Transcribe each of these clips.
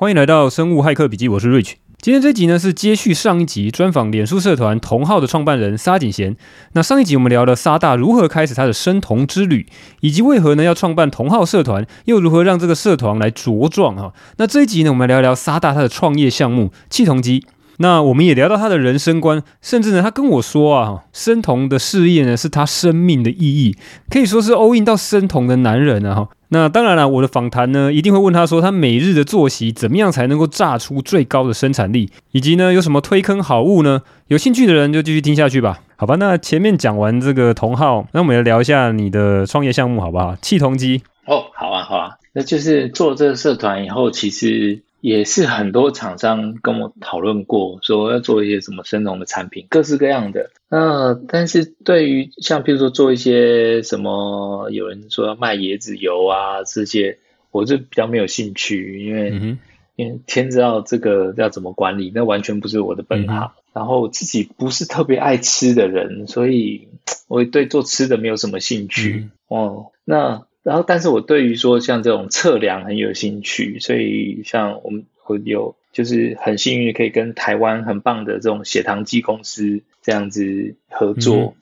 欢迎来到生物骇客笔记，我是 Rich。今天这集呢是接续上一集专访脸书社团同号的创办人沙井贤。那上一集我们聊了沙大如何开始他的生酮之旅，以及为何呢要创办同号社团，又如何让这个社团来茁壮哈。那这一集呢，我们来聊聊沙大他的创业项目气酮机。那我们也聊到他的人生观，甚至呢，他跟我说啊，生酮的事业呢是他生命的意义，可以说是 all in 到生酮的男人啊哈。那当然了，我的访谈呢一定会问他说，他每日的作息怎么样才能够榨出最高的生产力，以及呢有什么推坑好物呢？有兴趣的人就继续听下去吧。好吧，那前面讲完这个同号，那我们来聊一下你的创业项目好不好？气同机哦，好啊，好啊，那就是做这个社团以后，其实。也是很多厂商跟我讨论过，说要做一些什么生酮的产品，各式各样的。那但是对于像譬如说做一些什么，有人说要卖椰子油啊这些，我就比较没有兴趣，因为、嗯、因为天知道这个要怎么管理，那完全不是我的本行。嗯、然后自己不是特别爱吃的人，所以我对做吃的没有什么兴趣。嗯、哦，那。然后，但是我对于说像这种测量很有兴趣，所以像我们会有就是很幸运可以跟台湾很棒的这种血糖机公司这样子合作。嗯、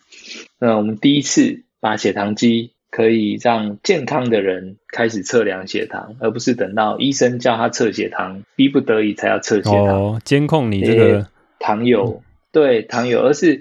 那我们第一次把血糖机可以让健康的人开始测量血糖，而不是等到医生叫他测血糖，逼不得已才要测血糖。哦，监控你这个糖友，对糖友，而是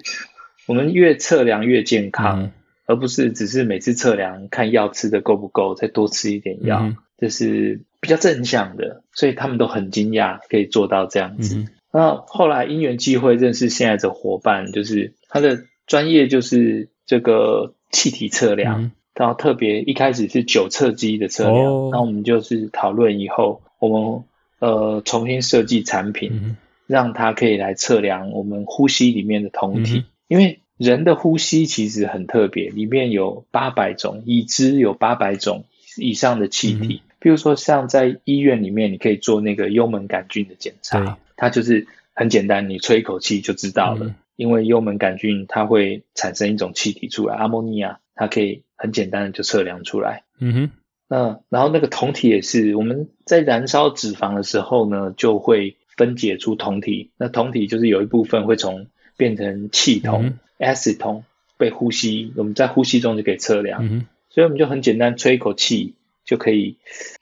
我们越测量越健康。嗯而不是只是每次测量看药吃的够不够，再多吃一点药，嗯、这是比较正向的，所以他们都很惊讶可以做到这样子。嗯、那后来因缘际会认识现在的伙伴，就是他的专业就是这个气体测量，嗯、然后特别一开始是九测机的测量，哦、那我们就是讨论以后，我们呃重新设计产品，嗯、让它可以来测量我们呼吸里面的酮体，嗯、因为。人的呼吸其实很特别，里面有八百种，已知有八百种以上的气体。比、嗯、如说，像在医院里面，你可以做那个幽门杆菌的检查，它就是很简单，你吹一口气就知道了。嗯、因为幽门杆菌它会产生一种气体出来，阿莫尼亚，它可以很简单的就测量出来。嗯哼，那然后那个酮体也是，我们在燃烧脂肪的时候呢，就会分解出酮体。那酮体就是有一部分会从变成气酮。嗯 acetone 被呼吸，我们在呼吸中就可以测量，嗯、所以我们就很简单，吹一口气就可以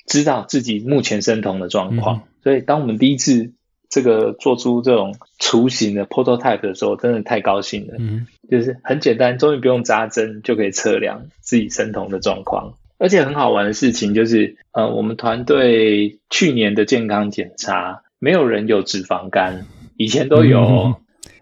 知道自己目前生酮的状况。嗯、所以当我们第一次这个做出这种雏形的 prototype 的时候，真的太高兴了。嗯，就是很简单，终于不用扎针就可以测量自己生酮的状况。而且很好玩的事情就是，呃，我们团队去年的健康检查，没有人有脂肪肝，以前都有，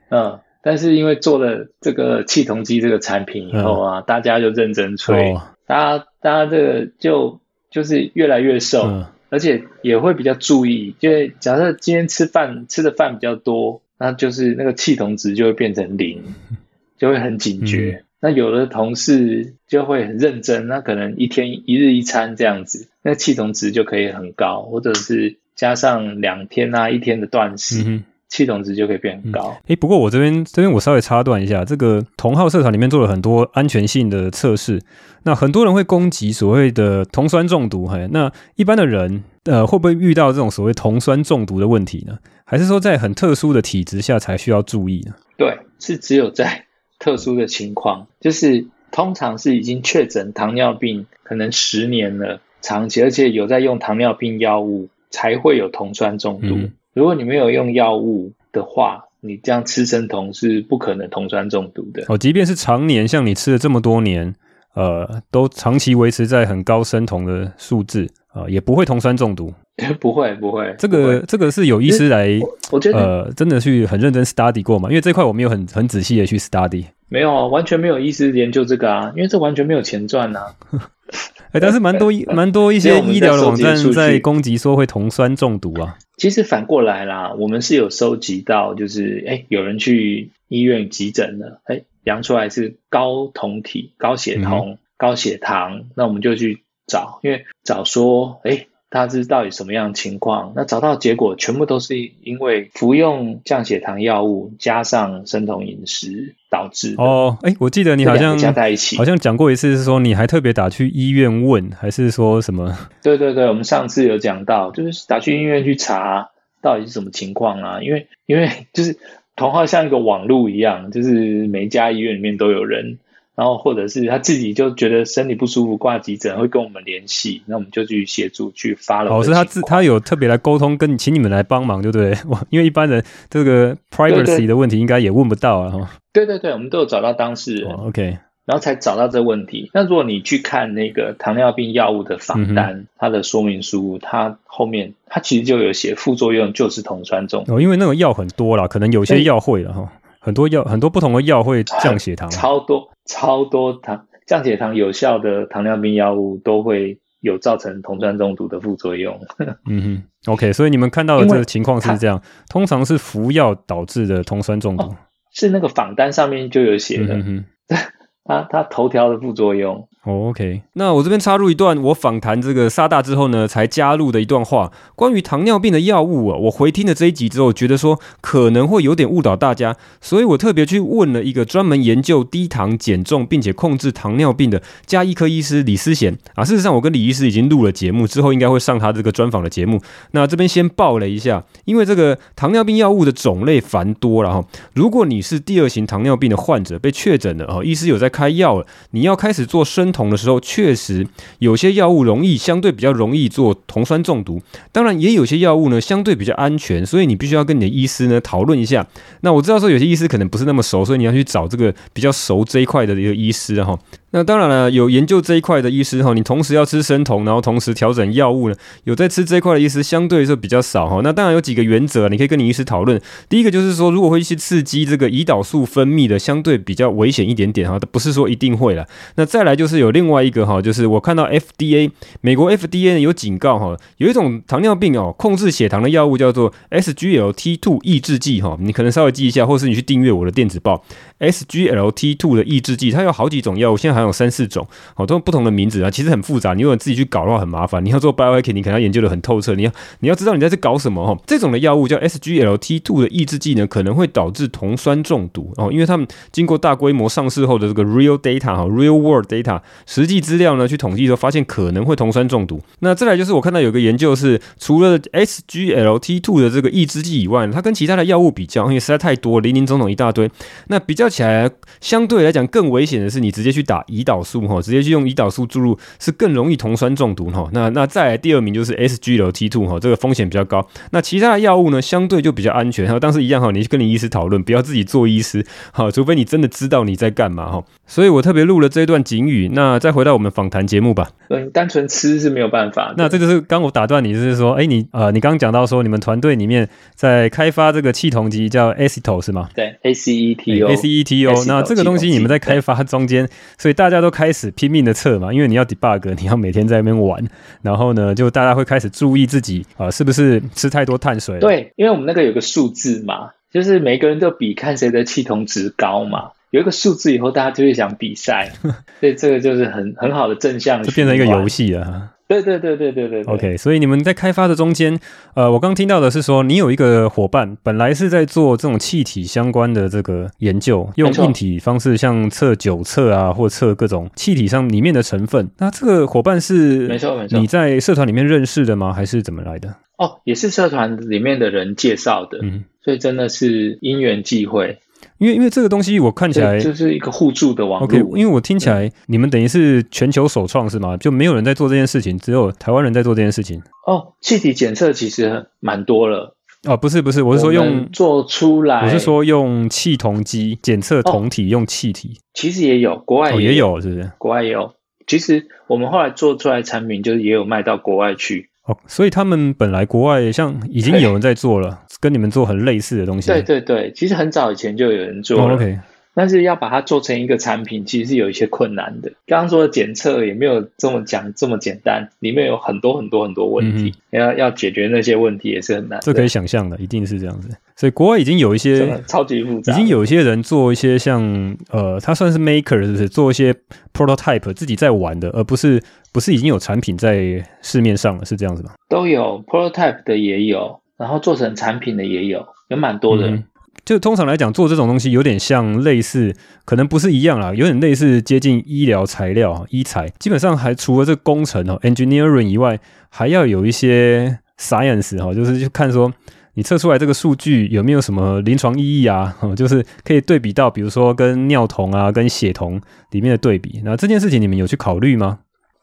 嗯。但是因为做了这个气筒机这个产品以后啊，嗯、大家就认真吹，哦、大家大家这个就就是越来越瘦，嗯、而且也会比较注意，因为假设今天吃饭吃的饭比较多，那就是那个气筒值就会变成零，就会很警觉。嗯、那有的同事就会很认真，那可能一天一日一餐这样子，那气筒值就可以很高，或者是加上两天啊一天的断食。嗯气酮值就可以变很高。诶、嗯欸，不过我这边这边我稍微插断一下，这个同号社团里面做了很多安全性的测试。那很多人会攻击所谓的酮酸中毒，嘿，那一般的人呃会不会遇到这种所谓酮酸中毒的问题呢？还是说在很特殊的体质下才需要注意呢？对，是只有在特殊的情况，就是通常是已经确诊糖尿病，可能十年了，长期而且有在用糖尿病药物，才会有酮酸中毒。嗯如果你没有用药物的话，你这样吃生酮是不可能酮酸中毒的。哦，即便是常年像你吃了这么多年，呃，都长期维持在很高生酮的数字啊，呃，也不会酮酸中毒。不会，不会。这个会这个是有医师来，我，我觉得呃，真的去很认真 study 过嘛？因为这块我没有很很仔细的去 study。没有啊，完全没有意思研究这个啊，因为这完全没有钱赚啊。哎，但是蛮多 蛮多一些医疗的网站在攻击说会酮酸中毒啊。其实反过来啦，我们是有收集到，就是哎，有人去医院急诊了，哎，量出来是高酮体、高血酮、嗯、高血糖，那我们就去找，因为找说，哎，它是到底什么样的情况。那找到结果，全部都是因为服用降血糖药物加上生酮饮食导致的。哦，哎，我记得你好像加在一起，好像讲过一次，是说你还特别打去医院问，还是说什么？对对对，我们上次有讲到，就是打去医院去查到底是什么情况啊？因为因为就是同号像一个网路一样，就是每一家医院里面都有人。然后或者是他自己就觉得身体不舒服挂急诊会跟我们联系，那我们就去协助去发了。哦，是他自他有特别来沟通，跟请你们来帮忙，对不对？哇，因为一般人这个 privacy 的问题应该也问不到啊。对对对，我们都有找到当事人。哦，OK，然后才找到这个问题。那如果你去看那个糖尿病药物的访单，嗯、它的说明书，它后面它其实就有写副作用就是酮酸中毒。哦，因为那个药很多啦，可能有些药会了哈。很多药，很多不同的药会降血糖，超多超多糖降血糖有效的糖尿病药物都会有造成酮酸中毒的副作用。嗯哼，OK，所以你们看到的这个情况是这样，通常是服药导致的酮酸中毒，哦、是那个访单上面就有写的，嗯哼，它它头条的副作用。Oh, OK，那我这边插入一段我访谈这个沙大之后呢，才加入的一段话，关于糖尿病的药物啊。我回听了这一集之后，觉得说可能会有点误导大家，所以我特别去问了一个专门研究低糖减重并且控制糖尿病的加医科医师李思贤啊。事实上，我跟李医师已经录了节目，之后应该会上他这个专访的节目。那这边先报了一下，因为这个糖尿病药物的种类繁多了哈。如果你是第二型糖尿病的患者，被确诊了哦，医师有在开药了，你要开始做生酮的时候，确实有些药物容易相对比较容易做酮酸中毒，当然也有些药物呢相对比较安全，所以你必须要跟你的医师呢讨论一下。那我知道说有些医师可能不是那么熟，所以你要去找这个比较熟这一块的一个医师哈。那当然了，有研究这一块的医师哈，你同时要吃生酮，然后同时调整药物呢，有在吃这一块的医师相对来说比较少哈。那当然有几个原则，你可以跟你医师讨论。第一个就是说，如果会去刺激这个胰岛素分泌的，相对比较危险一点点哈，不是说一定会啦。那再来就是有另外一个哈，就是我看到 FDA 美国 FDA 呢有警告哈，有一种糖尿病哦控制血糖的药物叫做 SGLT2 抑制剂哈，你可能稍微记一下，或是你去订阅我的电子报 SGLT2 的抑制剂，它有好几种药物，现在还。有三四种，好，都不同的名字啊，其实很复杂。你如果自己去搞的话，很麻烦。你要做 biohacking，你可能要研究的很透彻。你要你要知道你在这搞什么哈。这种的药物叫 SGLT2 的抑制剂呢，可能会导致酮酸中毒哦，因为他们经过大规模上市后的这个 real data 哈，real world data 实际资料呢，去统计之后发现可能会酮酸中毒。那再来就是我看到有个研究是，除了 SGLT2 的这个抑制剂以外，它跟其他的药物比较，因为实在太多，林林总总一大堆。那比较起来，相对来讲更危险的是，你直接去打。胰岛素哈，直接去用胰岛素注入是更容易酮酸中毒哈。那那再来第二名就是 SGLT2 哈，这个风险比较高。那其他的药物呢，相对就比较安全。哈，当时一样哈，你去跟你医师讨论，不要自己做医师哈，除非你真的知道你在干嘛哈。所以我特别录了这一段警语。那再回到我们访谈节目吧。嗯，单纯吃是没有办法。那这就是刚我打断你，就是说，哎，你呃，你刚刚讲到说，你们团队里面在开发这个气筒机叫 Aceto 是吗？对，ACETO，ACETO。那这个东西你们在开发中间，所以大家都开始拼命的测嘛，因为你要 debug，你要每天在那边玩，然后呢，就大家会开始注意自己啊、呃，是不是吃太多碳水？对，因为我们那个有个数字嘛，就是每个人都比看谁的气筒值高嘛。有一个数字以后，大家就会想比赛，所以这个就是很很好的正向，就变成一个游戏了。对对对对对对，对。OK，所以你们在开发的中间，呃，我刚听到的是说，你有一个伙伴本来是在做这种气体相关的这个研究，用硬体方式，像测酒测啊，或测各种气体上里面的成分。那这个伙伴是没错没错，你在社团里面认识的吗？还是怎么来的？哦，也是社团里面的人介绍的，嗯，所以真的是因缘际会。因为因为这个东西我看起来就是一个互助的网络。OK，因为我听起来你们等于是全球首创是吗？就没有人在做这件事情，只有台湾人在做这件事情。哦，气体检测其实蛮多了。哦，不是不是，我是说用做出来，我是说用气酮机检测酮体用气体。其实也有，国外也有，哦，也有是不是？国外也有。其实我们后来做出来产品，就是也有卖到国外去。哦，所以他们本来国外像已经有人在做了，跟你们做很类似的东西。对对对，其实很早以前就有人做了。哦，OK，但是要把它做成一个产品，其实是有一些困难的。刚刚说的检测也没有这么讲这么简单，里面有很多很多很多问题，嗯、要要解决那些问题也是很难。这可以想象的，一定是这样子。所以国外已经有一些超级复杂，已经有一些人做一些像呃，他算是 maker 是不是？做一些 prototype 自己在玩的，而不是不是已经有产品在市面上了，是这样子吗？都有 prototype 的也有，然后做成产品的也有，有蛮多的。嗯就通常来讲，做这种东西有点像类似，可能不是一样啦，有点类似接近医疗材料、医材。基本上还除了这个工程哦，engineering 以外，还要有一些 science 哈，就是去看说你测出来这个数据有没有什么临床意义啊？就是可以对比到，比如说跟尿酮啊、跟血酮里面的对比。那这件事情你们有去考虑吗？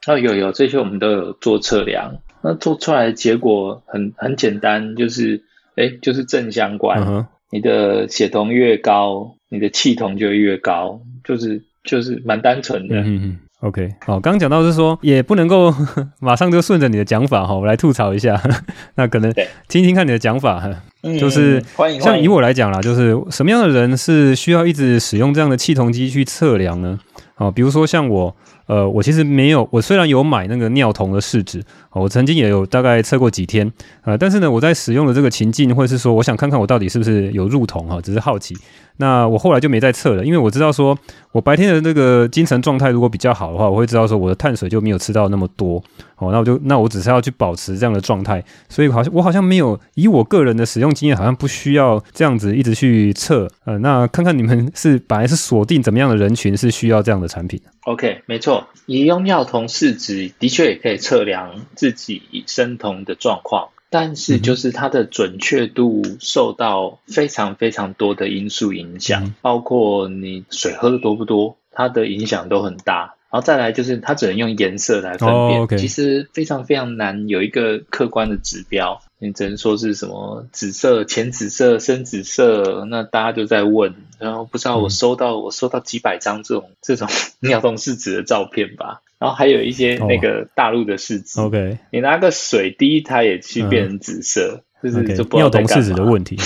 哦，有有，这些我们都有做测量。那做出来的结果很很简单，就是哎，就是正相关。Uh-huh. 你的血酮越高，你的气酮就越高，就是就是蛮单纯的。嗯嗯 OK，好，刚刚讲到是说，也不能够 马上就顺着你的讲法哈，我来吐槽一下。那可能听听看你的讲法哈，就是像以我来讲啦，就是什么样的人是需要一直使用这样的气酮机去测量呢？哦，比如说像我。呃，我其实没有，我虽然有买那个尿酮的试纸，我曾经也有大概测过几天，呃，但是呢，我在使用的这个情境，或者是说，我想看看我到底是不是有入酮哈，只是好奇。那我后来就没再测了，因为我知道说，我白天的那个精神状态如果比较好的话，我会知道说我的碳水就没有吃到那么多，哦，那我就那我只是要去保持这样的状态，所以好像我好像没有以我个人的使用经验，好像不需要这样子一直去测，呃，那看看你们是本来是锁定怎么样的人群是需要这样的产品？OK，没错，你用尿酮试纸的确也可以测量自己生酮的状况。但是，就是它的准确度受到非常非常多的因素影响，嗯，包括你水喝的多不多，它的影响都很大。然后再来就是它只能用颜色来分辨，其实非常非常难有一个客观的指标。你只能说是什么紫色、浅紫色、深紫色，那大家就在问，然后不知道我收到、嗯、我收到几百张这种这种 尿动试纸的照片吧。然后还有一些那个大陆的试纸、哦、，OK，你拿个水滴，它也去变成紫色，嗯、就是就不知道在干嘛。尿酮试纸的问题，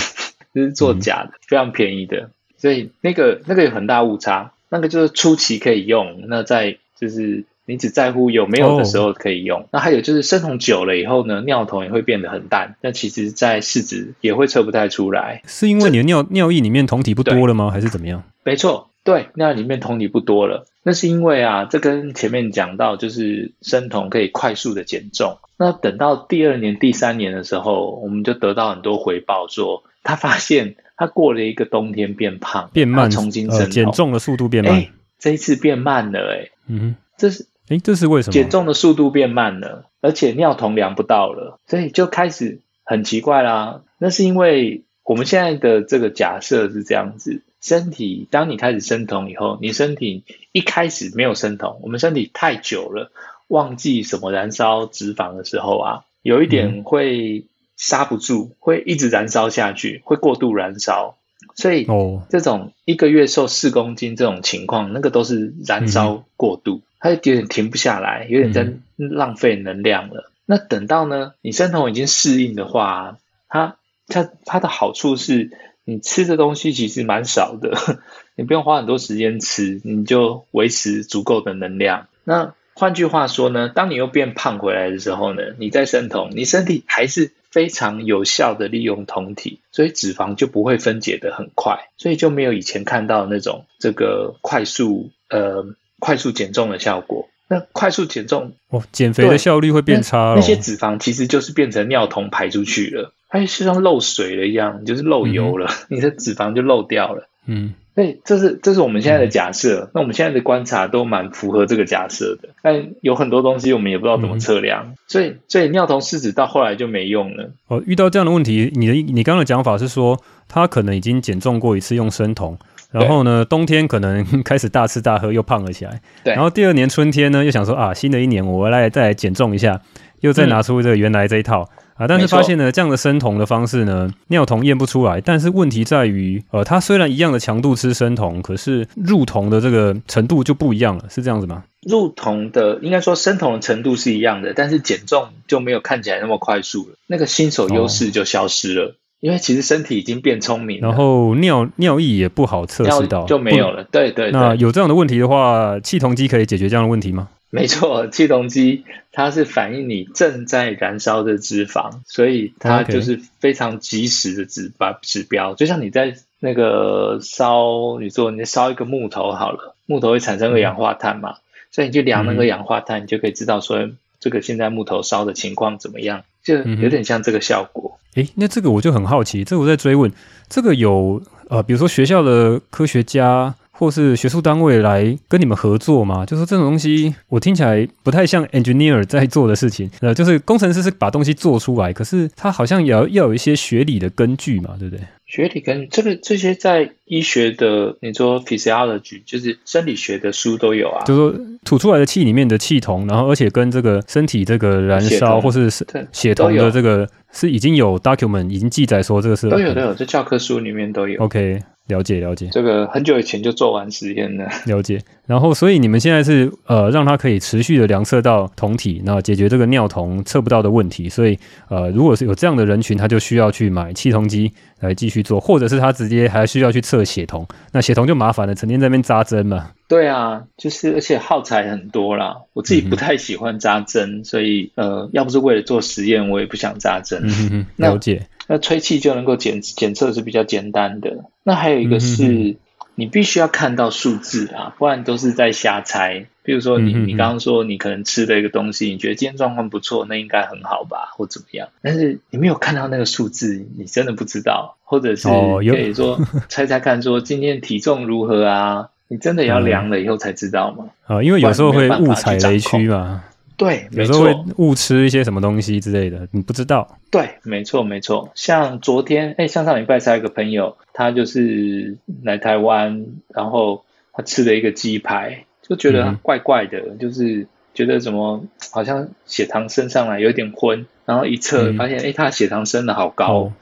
就是做假的、嗯，非常便宜的，所以那个那个有很大误差。那个就是初期可以用，那在就是你只在乎有没有的时候可以用。哦、那还有就是生酮久了以后呢，尿酮也会变得很淡。那其实，在试纸也会测不太出来，是因为你的尿尿液里面酮体不多了吗？还是怎么样？没错。对，尿里面酮体不多了，那是因为啊，这跟前面讲到，就是生酮可以快速的减重。那等到第二年、第三年的时候，我们就得到很多回报，说他发现他过了一个冬天变胖，变慢，重新生酮，呃，减重的速度变慢。哎，这一次变慢了，哎，嗯，这是，哎，这是为什么？减重的速度变慢了，而且尿酮量不到了，所以就开始很奇怪啦。那是因为我们现在的这个假设是这样子。身体，当你开始生酮以后，你身体一开始没有生酮，我们身体太久了，忘记什么燃烧脂肪的时候啊，有一点会刹不住，嗯，会一直燃烧下去，会过度燃烧。所以，哦，这种一个月瘦四公斤这种情况，那个都是燃烧过度，嗯，它有点停不下来，有点在浪费能量了。嗯，那等到呢，你生酮已经适应的话，它它它的好处是。你吃的东西其实蛮少的，你不用花很多时间吃，你就维持足够的能量。那换句话说呢，当你又变胖回来的时候呢，你再生酮，你身体还是非常有效的利用酮体，所以脂肪就不会分解的很快，所以就没有以前看到那种这个快速呃快速减重的效果。那快速减重哦，减肥的效率会变差哦。那些脂肪其实就是变成尿酮排出去了。它就像漏水了一样，就是漏油了，嗯，你的脂肪就漏掉了。嗯，所以这是这是我们现在的假设，嗯。那我们现在的观察都蛮符合这个假设的，但有很多东西我们也不知道怎么测量，嗯，所以所以尿酮试纸到后来就没用了。哦，遇到这样的问题，你的你刚刚的讲法是说，他可能已经减重过一次用生酮，然后呢，冬天可能 开始大吃大喝又胖了起来，对，然后第二年春天呢又想说啊，新的一年我来再来减重一下，又再拿出这个原来这一套。嗯啊，但是发现呢，这样的生酮的方式呢，尿酮验不出来。但是问题在于，呃，它虽然一样的强度吃生酮，可是入酮的这个程度就不一样了，是这样子吗？入酮的应该说生酮的程度是一样的，但是减重就没有看起来那么快速了，那个新手优势就消失了。哦。因为其实身体已经变聪明了，然后尿尿液也不好测试到，就没有了。对对对。那有这样的问题的话，气同机可以解决这样的问题吗？没错，气同机它是反映你正在燃烧的脂肪，所以它就是非常及时的指把指标，就像你在那个烧，你说你烧一个木头好了，木头会产生二氧化碳嘛，所以你去量那个氧化碳，你就可以知道说这个现在木头烧的情况怎么样，就有点像这个效果。诶，那这个我就很好奇，这个我在追问，这个有呃，比如说学校的科学家。或是学术单位来跟你们合作吗？就是这种东西，我听起来不太像 engineer 在做的事情。呃，就是工程师是把东西做出来，可是他好像也要要有一些学理的根据嘛，对不对？学理根据这个这些在医学的，你说 physiology 就是生理学的书都有啊。就是说吐出来的气里面的气酮，然后而且跟这个身体这个燃烧或是血酮的这个是已经有 document 已经记载说这个是都有都有，这教科书里面都有。OK。了解了解，这个很久以前就做完实验了。了解，然后所以你们现在是呃让它可以持续的量测到酮体，那解决这个尿酮测不到的问题。所以呃如果是有这样的人群，他就需要去买气酮机来继续做，或者是他直接还需要去测血酮。那血酮就麻烦了，成天在那边扎针嘛。对啊，就是而且耗材很多啦。我自己不太喜欢扎针，嗯、所以呃要不是为了做实验，我也不想扎针。嗯哼，了解。那吹气就能够检检测是比较简单的。那还有一个是，你必须要看到数字啊，不然都是在瞎猜。比如说你你刚刚说你可能吃的一个东西，你觉得今天状况不错，那应该很好吧，或怎么样？但是你没有看到那个数字，你真的不知道。或者是可以说 猜猜看，说今天体重如何啊？你真的要量了以后才知道吗？啊，因为有时候会误踩雷区嘛。对，有时候会误吃一些什么东西之类的，你不知道。对，没错没错。像昨天，哎，像上礼拜才有个朋友，他就是来台湾，然后他吃了一个鸡排，就觉得怪怪的，嗯、就是觉得怎么好像血糖升上来有点昏，然后一测发现，哎、嗯，他血糖升的好高，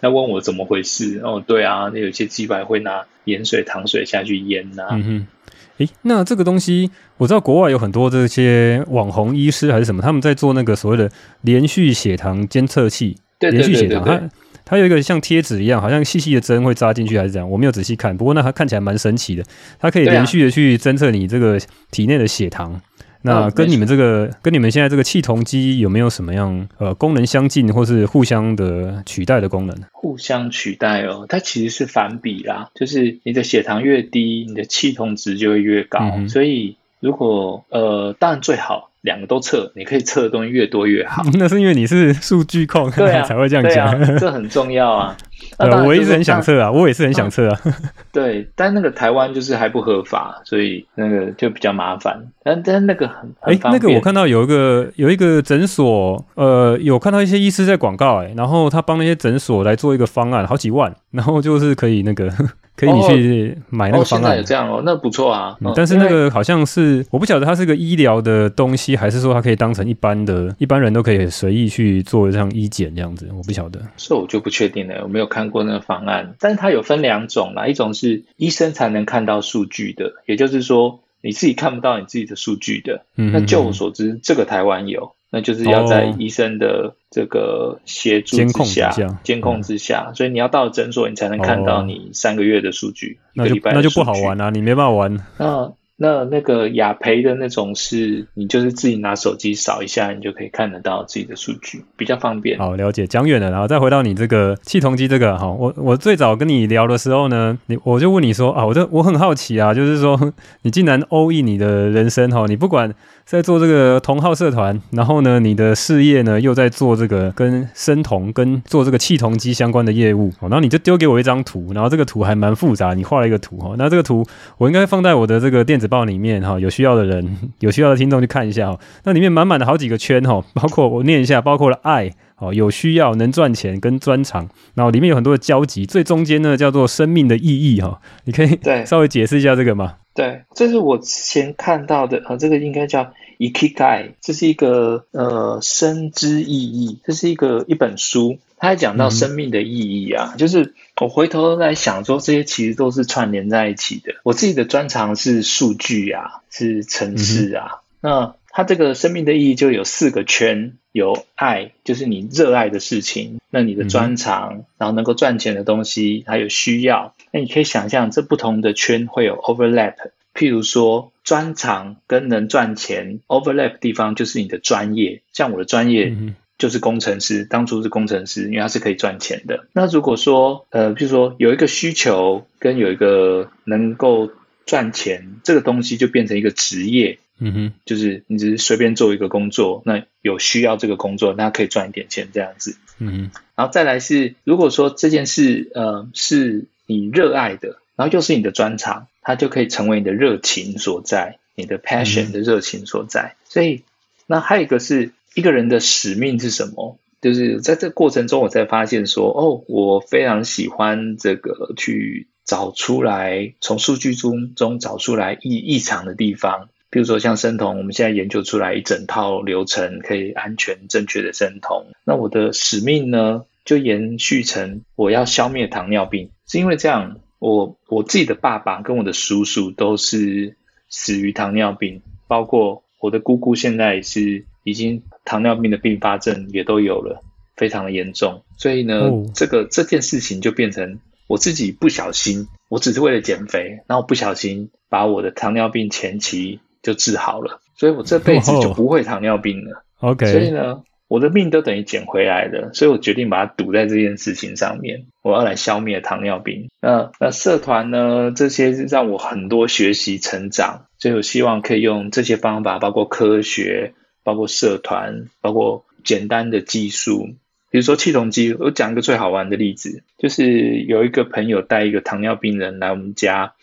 他、哦、问我怎么回事。哦，对啊，那有些鸡排会拿盐水、糖水下去腌呐、啊。嗯哼。诶，那这个东西我知道，国外有很多这些网红医师还是什么，他们在做那个所谓的连续血糖监测器。对对对对对，连续血糖，它它有一个像贴纸一样，好像细细的针会扎进去还是怎样？我没有仔细看，不过那它看起来蛮神奇的，它可以连续的去侦测你这个体内的血糖。那跟你们这个，哦、跟你们现在这个气酮机有没有什么样呃功能相近，或是互相的取代的功能？互相取代哦，它其实是反比啦，就是你的血糖越低，你的气酮值就会越高。嗯、所以如果呃，当然最好两个都测，你可以测的东西越多越好。那是因为你是数据控，对啊，才会这样讲，啊，这很重要啊。呃，我一直很想测啊，我也是很想测啊。对，但那个台湾就是还不合法，所以那个就比较麻烦。但但那个很，哎、欸，那个我看到有一个有一个诊所，呃，有看到一些医师在广告，哎，然后他帮那些诊所来做一个方案，好几万，然后就是可以那个。可以你去买那个方案，哦哦、现在有这样哦，那不错啊。嗯、但是那个好像是我不晓得它是个医疗的东西，还是说它可以当成一般的一般人都可以随意去做这样医检这样子，我不晓得。这我就不确定了，我没有看过那个方案。但是它有分两种啦，一种是医生才能看到数据的，也就是说你自己看不到你自己的数据的。嗯，那就我所知，这个台湾有。那就是要在医生的这个协助之下，监控之下，嗯、所以你要到诊所，你才能看到你三个月的数据，哦、一个礼拜的。那就那就不好玩啊，你没办法玩。那那那个雅培的那种是，你就是自己拿手机扫一下，你就可以看得到自己的数据，比较方便。好，了解。讲远了，然后再回到你这个气筒机这个哈，我我最早跟你聊的时候呢，你我就问你说啊，我这我很好奇啊，就是说你竟然 O E 你的人生哈，你不管。在做这个同好社团，然后呢，你的事业呢又在做这个跟生酮、跟做这个气筒机相关的业务，然后你就丢给我一张图，然后这个图还蛮复杂，你画了一个图哈，那这个图我应该放在我的这个电子报里面哈，有需要的人、有需要的听众去看一下哈，那里面满满的好几个圈哈，包括我念一下，包括了爱哦，有需要、能赚钱跟专长，然后里面有很多的交集，最中间呢叫做生命的意义哈，你可以稍微解释一下这个吗？对，这是我之前看到的，呃，这个应该叫 Ikigai，这是一个呃生之意义，这是一个一本书，它还讲到生命的意义啊，嗯、就是我回头来想说，这些其实都是串联在一起的。我自己的专长是数据啊，是城市啊，嗯、那它这个生命的意义就有四个圈，有爱，就是你热爱的事情，那你的专长，嗯、然后能够赚钱的东西，还有需要。那你可以想象，这不同的圈会有 overlap。譬如说，专长跟能赚钱 overlap 的地方就是你的专业，像我的专业就是工程师，当初是工程师，因为它是可以赚钱的。那如果说，呃，譬如说有一个需求跟有一个能够赚钱，这个东西就变成一个职业。嗯哼，就是你只是随便做一个工作，那有需要这个工作，那可以赚一点钱这样子。嗯哼，然后再来是，如果说这件事呃是你热爱的，然后又是你的专长，它就可以成为你的热情所在，你的 passion 的热情所在。嗯、所以，那还有一个是一个人的使命是什么？就是在这个过程中，我才发现说，哦，我非常喜欢这个去找出来，从数据中中找出来异异常的地方。比如说像生酮，我们现在研究出来一整套流程，可以安全正确的生酮。那我的使命呢，就延续成我要消灭糖尿病，是因为这样，我我自己的爸爸跟我的叔叔都是死于糖尿病，包括我的姑姑现在也是已经糖尿病的并发症也都有了，非常的严重。所以呢，哦、这个这件事情就变成我自己不小心，我只是为了减肥，然后不小心把我的糖尿病前期。就治好了，所以我这辈子就不会糖尿病了。Oh, OK，所以呢，我的命都等于捡回来了，所以我决定把它赌在这件事情上面，我要来消灭糖尿病。那那社团呢？这些让我很多学习成长，所以我希望可以用这些方法，包括科学，包括社团，包括简单的技术。比如说气筒机，我讲一个最好玩的例子，就是有一个朋友带一个糖尿病人来我们家，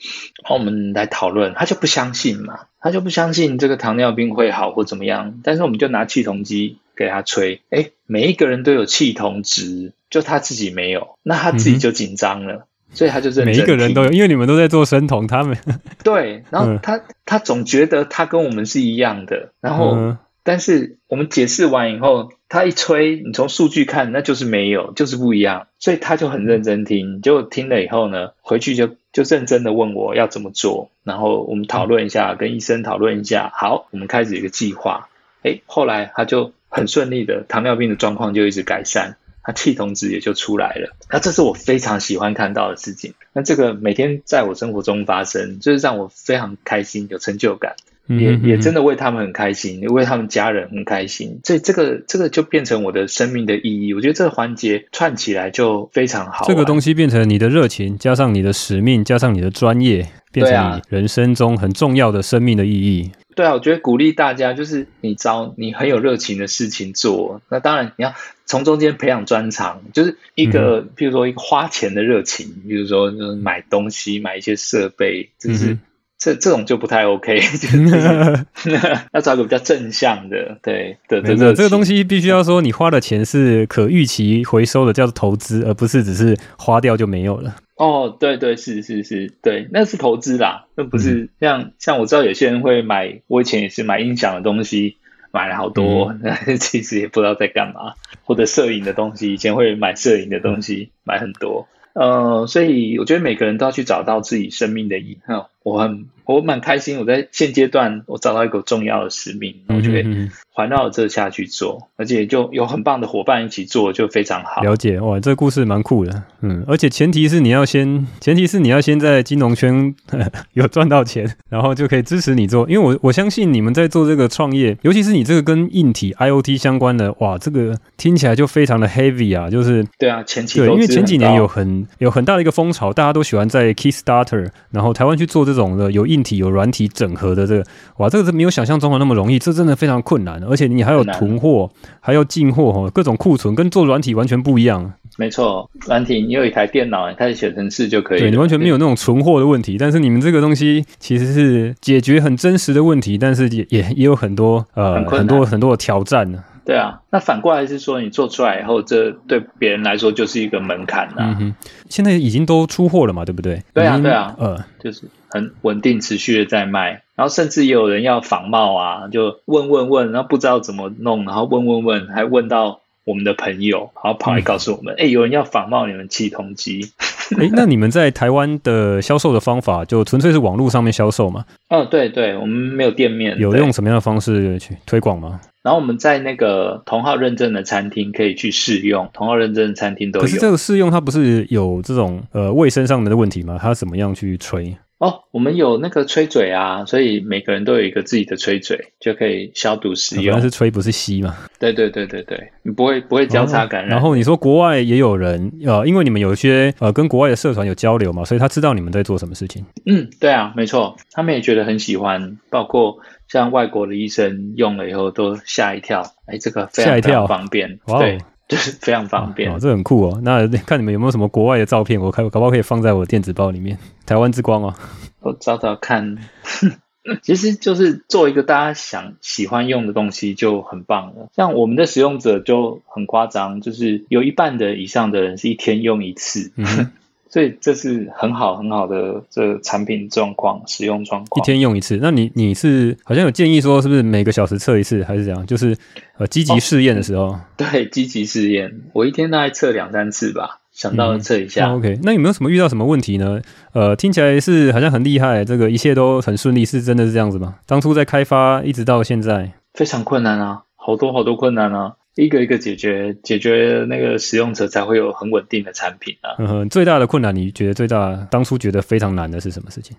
然后我们来讨论，他就不相信嘛，他就不相信这个糖尿病会好或怎么样，但是我们就拿气筒机给他吹，哎，每一个人都有气筒值，就他自己没有，那他自己就紧张了，嗯、所以他就认。每一个人都有，因为你们都在做生酮，他们对，然后他、嗯、他总觉得他跟我们是一样的，然后。嗯但是我们解释完以后，他一吹，你从数据看，那就是没有，就是不一样，所以他就很认真听，就听了以后呢，回去就就认真的问我要怎么做，然后我们讨论一下，跟医生讨论一下，好，我们开始一个计划。诶，后来他就很顺利的，糖尿病的状况就一直改善，他气酮值也就出来了。那这是我非常喜欢看到的事情。那这个每天在我生活中发生，就是让我非常开心，有成就感。也也真的为他们很开心，也为他们家人很开心，所以这个这个就变成我的生命的意义。我觉得这个环节串起来就非常好。这个东西变成你的热情，加上你的使命，加上你的专业，变成你人生中很重要的生命的意义。对啊，我觉得鼓励大家，就是你找你很有热情的事情做。那当然你要从中间培养专长，就是一个，嗯、譬如说一个花钱的热情，比如说就是买东西，买一些设备，就是。嗯这这种就不太 OK，要找个比较正向的，对的的热情。这个东西必须要说，你花的钱是可预期回收的，叫做投资，而不是只是花掉就没有了。哦，对对是是是，对，那是投资啦，那不是像、嗯、像我知道有些人会买，我以前也是买音响的东西，买了好多，那、嗯、其实也不知道在干嘛，或者摄影的东西，以前会买摄影的东西，买很多。呃，所以我觉得每个人都要去找到自己生命的意义。我很我蛮开心，我在现阶段我找到一个重要的使命，我觉得环绕这下去做，而且就有很棒的伙伴一起做，就非常好。了解哇，这个故事蛮酷的，嗯，而且前提是你要先，前提是你要先在金融圈呵 呵有赚到钱，然后就可以支持你做。因为我我相信你们在做这个创业，尤其是你这个跟硬体 IoT 相关的，哇，这个听起来就非常的 heavy 啊，就是对啊，前期对，因为前几年有很有很大的一个风潮，大家都喜欢在 Kickstarter，然后台湾去做这种。这种的有硬体有软体整合的这个，哇，这个是没有想象中的那么容易，这真的非常困难，而且你还有囤货，还要进货哈，各种库存跟做软体完全不一样。没错，软体你有一台电脑，你开始写程式就可以，对，你完全没有那种存货的问题。但是你们这个东西其实是解决很真实的问题，但是也也也有很多呃很，很多很多的挑战呢。对啊，那反过来是说，你做出来以后，这对别人来说就是一个门槛了。嗯哼，现在已经都出货了嘛，对不对？对啊，对啊，呃，就是很稳定、持续的在卖，然后甚至也有人要仿冒啊，就问问问，然后不知道怎么弄，然后问问问，还问到我们的朋友，然后跑来告诉我们，哎、嗯，有人要仿冒你们气酮机。哎，那你们在台湾的销售的方法就纯粹是网络上面销售吗？哦，对对，我们没有店面。有用什么样的方式去推广吗？然后我们在那个同号认证的餐厅可以去试用，同号认证的餐厅都有。可是这个试用它不是有这种呃卫生上面的问题吗？它怎么样去吹？哦，我们有那个吹嘴啊，所以每个人都有一个自己的吹嘴，就可以消毒使用。但是吹不是吸嘛？对对对对对，你不会不会交叉感染。哦。然后你说国外也有人呃，因为你们有一些呃跟国外的社团有交流嘛，所以他知道你们在做什么事情。嗯，对啊，没错，他们也觉得很喜欢，包括像外国的医生用了以后都吓一跳，哎，这个非常非常方便，对。就是非常方便哦，这很酷哦。那看你们有没有什么国外的照片，我看搞不好可以放在我的电子包里面。台湾之光哦，我找找看。其实就是做一个大家想喜欢用的东西就很棒了。像我们的使用者就很夸张，就是有一半的以上的人是一天用一次。嗯所以这是很好很好的这个产品状况，使用状况。一天用一次，那你你是好像有建议说，是不是每个小时测一次，还是怎样？就是呃积极试验的时候。哦、对，积极试验，我一天大概测两三次吧，想到测一下。OK，那有没有什么遇到什么问题呢？呃，听起来是好像很厉害，这个一切都很顺利，是真的是这样子吗？当初在开发一直到现在，非常困难啊，好多好多困难啊。一个一个解决，解决那个使用者才会有很稳定的产品啊。嗯哼，最大的困难，你觉得最大，当初觉得非常难的是什么事情？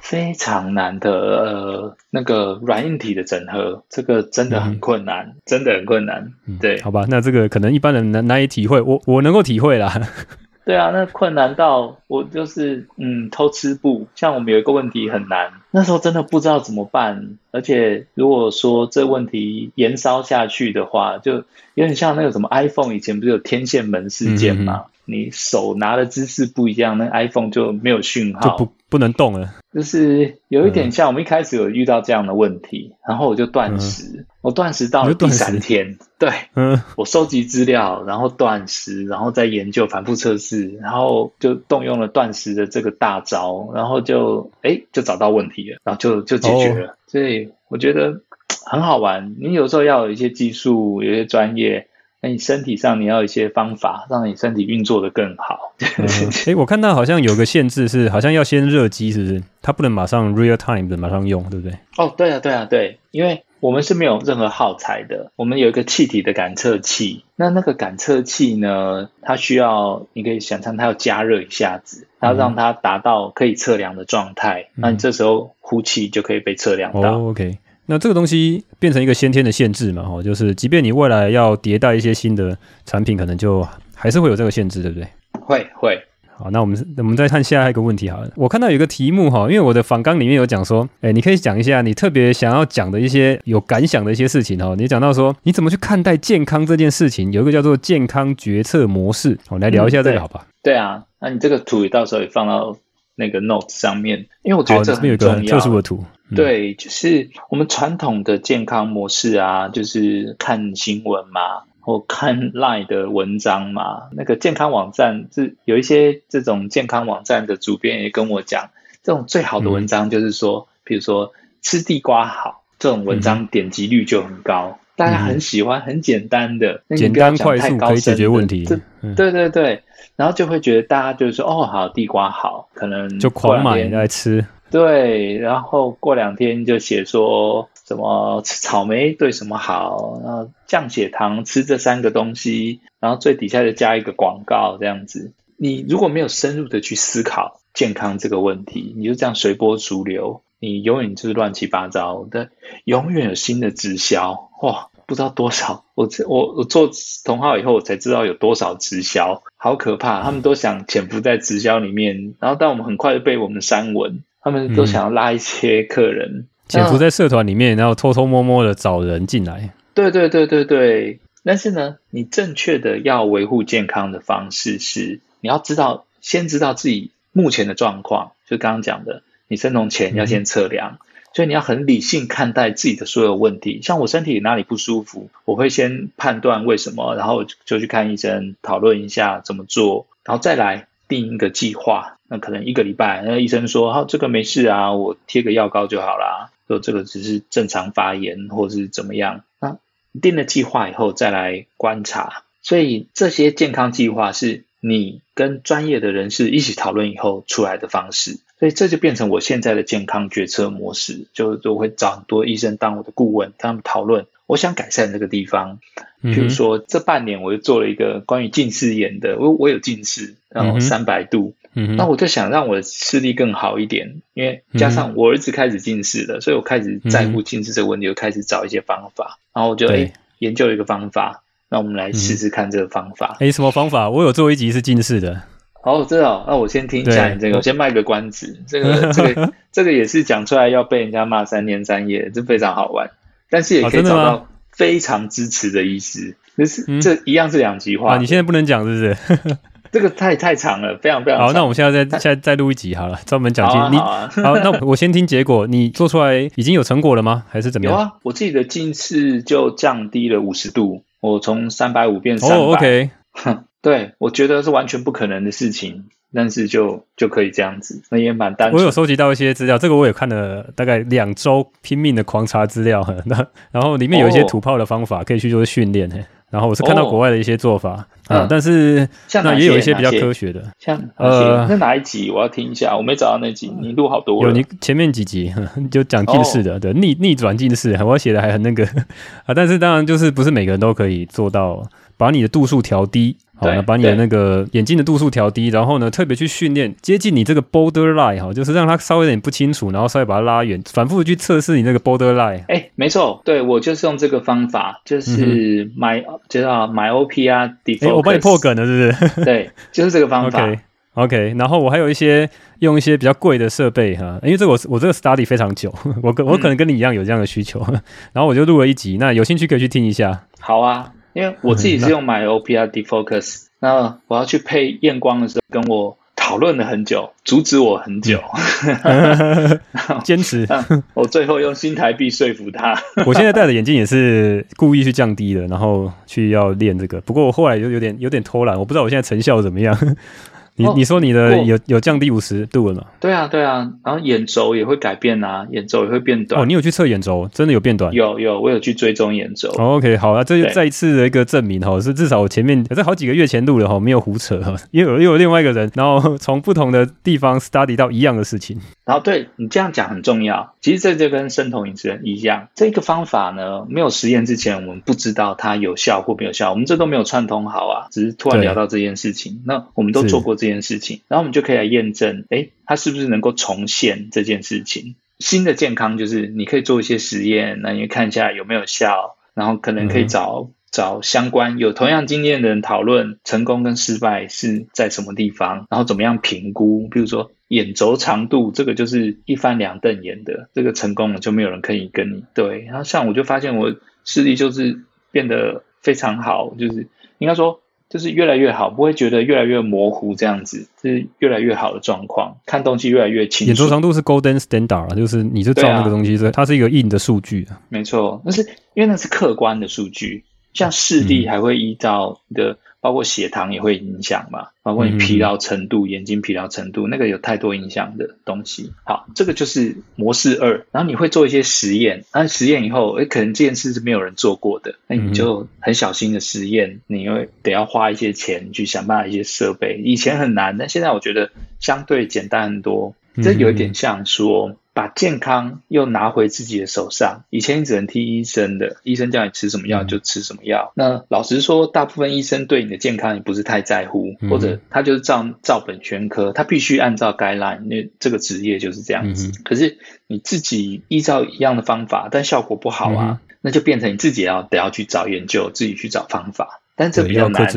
非常难的，呃，那个软硬体的整合，这个真的很困难，嗯、真的很困难。对、嗯，好吧，那这个可能一般人难难以体会，我我能够体会啦。对啊，那困难到我就是嗯偷吃布。像我们有一个问题很难，那时候真的不知道怎么办。而且如果说这问题延烧下去的话，就有点像那个什么 iPhone 以前不是有天线门事件吗？你手拿的姿势不一样，那 iPhone 就没有讯号，就不不能动了。就是有一点像我们一开始有遇到这样的问题，嗯、然后我就断食，嗯、我断食到了第三天，对，嗯，我收集资料，然后断食，然后再研究反复测试，然后就动用了断食的这个大招，然后就哎就找到问题了，然后就就解决了。哦、所以我觉得很好玩。你有时候要有一些技术，有一些专业。那你身体上你要有一些方法，让你身体运作的更好。哎、嗯欸，我看到好像有个限制是，好像要先热机，是不是？它不能马上 real time 的马上用，对不对？哦，对啊，对啊，对，因为我们是没有任何耗材的，我们有一个气体的感测器。那那个感测器呢，它需要，你可以想象它要加热一下子，它要让它达到可以测量的状态。嗯、那你这时候呼气就可以被测量到。哦、OK。那这个东西变成一个先天的限制嘛？哈，就是即便你未来要迭代一些新的产品，可能就还是会有这个限制，对不对？会会。好，那我们我们再看下一个问题好了。我看到有一个题目哈，因为我的访纲里面有讲说，哎，你可以讲一下你特别想要讲的一些有感想的一些事情哈。你讲到说你怎么去看待健康这件事情，有一个叫做健康决策模式，我来聊一下这个好吧？嗯，对，对啊，那你这个图到时候也放到那个 note 上面，因为我觉得这很重要。这边有个特殊的图。对，就是我们传统的健康模式啊，就是看新闻嘛，或看 LINE 的文章嘛。那个健康网站这有一些这种健康网站的主编也跟我讲，这种最好的文章就是说，比如说吃地瓜好，这种文章点击率就很高，大家很喜欢，很简单的，简单快速可以解决问题。对对对，然后就会觉得大家就是说，哦，好，地瓜好，可能就狂买来吃。对，然后过两天就写说什么吃草莓对什么好，然后降血糖吃这三个东西，然后最底下就加一个广告这样子。你如果没有深入的去思考健康这个问题，你就这样随波逐流，你永远就是乱七八糟的，永远有新的直销哇，不知道多少。我我我做同号以后，我才知道有多少直销，好可怕。他们都想潜伏在直销里面，然后但我们很快就被我们删文。他们都想要拉一些客人，潜伏在社团里面，然后偷偷摸摸的找人进来。对对对对对。但是呢，你正确的要维护健康的方式是，你要知道，先知道自己目前的状况，就刚刚讲的，你生酮前要先测量，嗯、所以你要很理性看待自己的所有问题。像我身体哪里不舒服，我会先判断为什么，然后就去看医生，讨论一下怎么做，然后再来定一个计划。那可能一个礼拜，那医生说，好，这个没事啊，我贴个药膏就好啦。说这个只是正常发炎，或是怎么样。那定了计划以后再来观察，所以这些健康计划是你跟专业的人士一起讨论以后出来的方式。所以这就变成我现在的健康决策模式，就我会找很多医生当我的顾问，跟他们讨论我想改善这个地方。譬如说这半年我又做了一个关于近视眼的，我我有近视，然后三百度。嗯，那我就想让我的视力更好一点，因为加上我儿子开始近视了，所以我开始在乎近视这个问题，我开始找一些方法，然后我就诶研究了一个方法，那我们来试试看这个方法。诶，什么方法？我有做一集是近视的。哦，知道。那我先听一下你这个，我先卖个关子。这个这个 这个也是讲出来要被人家骂三天三夜，这非常好玩，但是也可以找到非常支持的医师。就、哦、是这一样是两极化、啊。你现在不能讲，是不是？这个太太长了，非常非常长。好，那我们现在再现在再录一集好了，专门讲近。你 好，那我先听结果。你做出来已经有成果了吗？还是怎么样？有啊，我自己的近视就降低了五十度，我从三百五变三百。哦，OK。对，我觉得是完全不可能的事情，但是就就可以这样子，那也蛮单纯。我有收集到一些资料，这个我也看了大概两周，拼命的狂查资料。那然后里面有一些土炮的方法，可以去做训练。然后我是看到国外的一些做法啊，但是像那也有一些比较科学的，像呃，那哪一集我要听一下？我没找到那集，你录好多了。有你前面几集 就讲近视的，对逆逆转近视，我写的还很那个 啊，但是当然就是不是每个人都可以做到。把你的度数调低，好，那把你的那个眼睛的度数调低，然后呢，特别去训练接近你这个 borderline 哈，就是让它稍微有点不清楚，然后稍微把它拉远，反复的去测试你那个 borderline。哎，没错，对我就是用这个方法，就是 my、嗯、就是 myopia 啊，defocus。我帮你破梗了，是不是？对，就是这个方法。OK OK，然后我还有一些用一些比较贵的设备哈，因为这个我我这个 study 非常久，我跟我可能跟你一样有这样的需求，嗯、然后我就录了一集，那有兴趣可以去听一下。好啊。因为我自己是用 myopia defocus，那我要去配验光的时候，跟我讨论了很久，阻止我很久，坚持。我最后用新台币说服他。我现在戴的眼镜也是故意去降低的，然后去要练这个。不过我后来就有点有点偷懒，我不知道我现在成效怎么样。你你说你的有有降低五十度了吗？对啊对啊，然后眼轴也会改变啊，眼轴也会变短。哦，你有去测眼轴，真的有变短？有有，我有去追踪眼轴。哦，OK，好啊，这就再一次的一个证明哈，是至少我前面在好几个月前录了哈，没有胡扯哈，又有又有另外一个人，然后从不同的地方 study 到一样的事情。然后对你这样讲很重要，其实这就跟生酮饮食一样，这个方法呢，没有实验之前，我们不知道它有效或没有效，我们这都没有串通好啊，只是突然聊到这件事情，那我们都做过这件事情，然后我们。就可以来验证，哎，它是不是能够重现这件事情？新的健康就是你可以做一些实验，那你看一下有没有效，然后可能可以找、嗯、找相关有同样经验的人讨论成功跟失败是在什么地方，然后怎么样评估。比如说眼轴长度，这个就是一翻两瞪眼的，这个成功了就没有人可以跟你对。然后像我就发现我视力就是变得非常好，就是应该说。就是越来越好，不会觉得越来越模糊这样子，就是越来越好的状况，看东西越来越清楚。眼轴长度是 Golden Standard 就是你是照那个东西，啊、它是一个硬的数据。啊没错，但是因为那是客观的数据，像视力还会依照的。嗯包括血糖也会影响嘛，包括你疲劳程度、嗯、眼睛疲劳程度，那个有太多影响的东西。好，这个就是模式二。然后你会做一些实验，那实验以后，诶，可能这件事是没有人做过的，那你就很小心的实验，你又得要花一些钱去想办法一些设备。以前很难，但现在我觉得相对简单很多。这有一点像说。把健康又拿回自己的手上。以前你只能听医生的，医生叫你吃什么药就吃什么药。嗯、那老实说，大部分医生对你的健康也不是太在乎，嗯、或者他就是照照本宣科，他必须按照 guideline，那这个职业就是这样子。嗯、可是你自己依照一样的方法，但效果不好啊，嗯、那就变成你自己要得要去找研究，自己去找方法。但这比较难。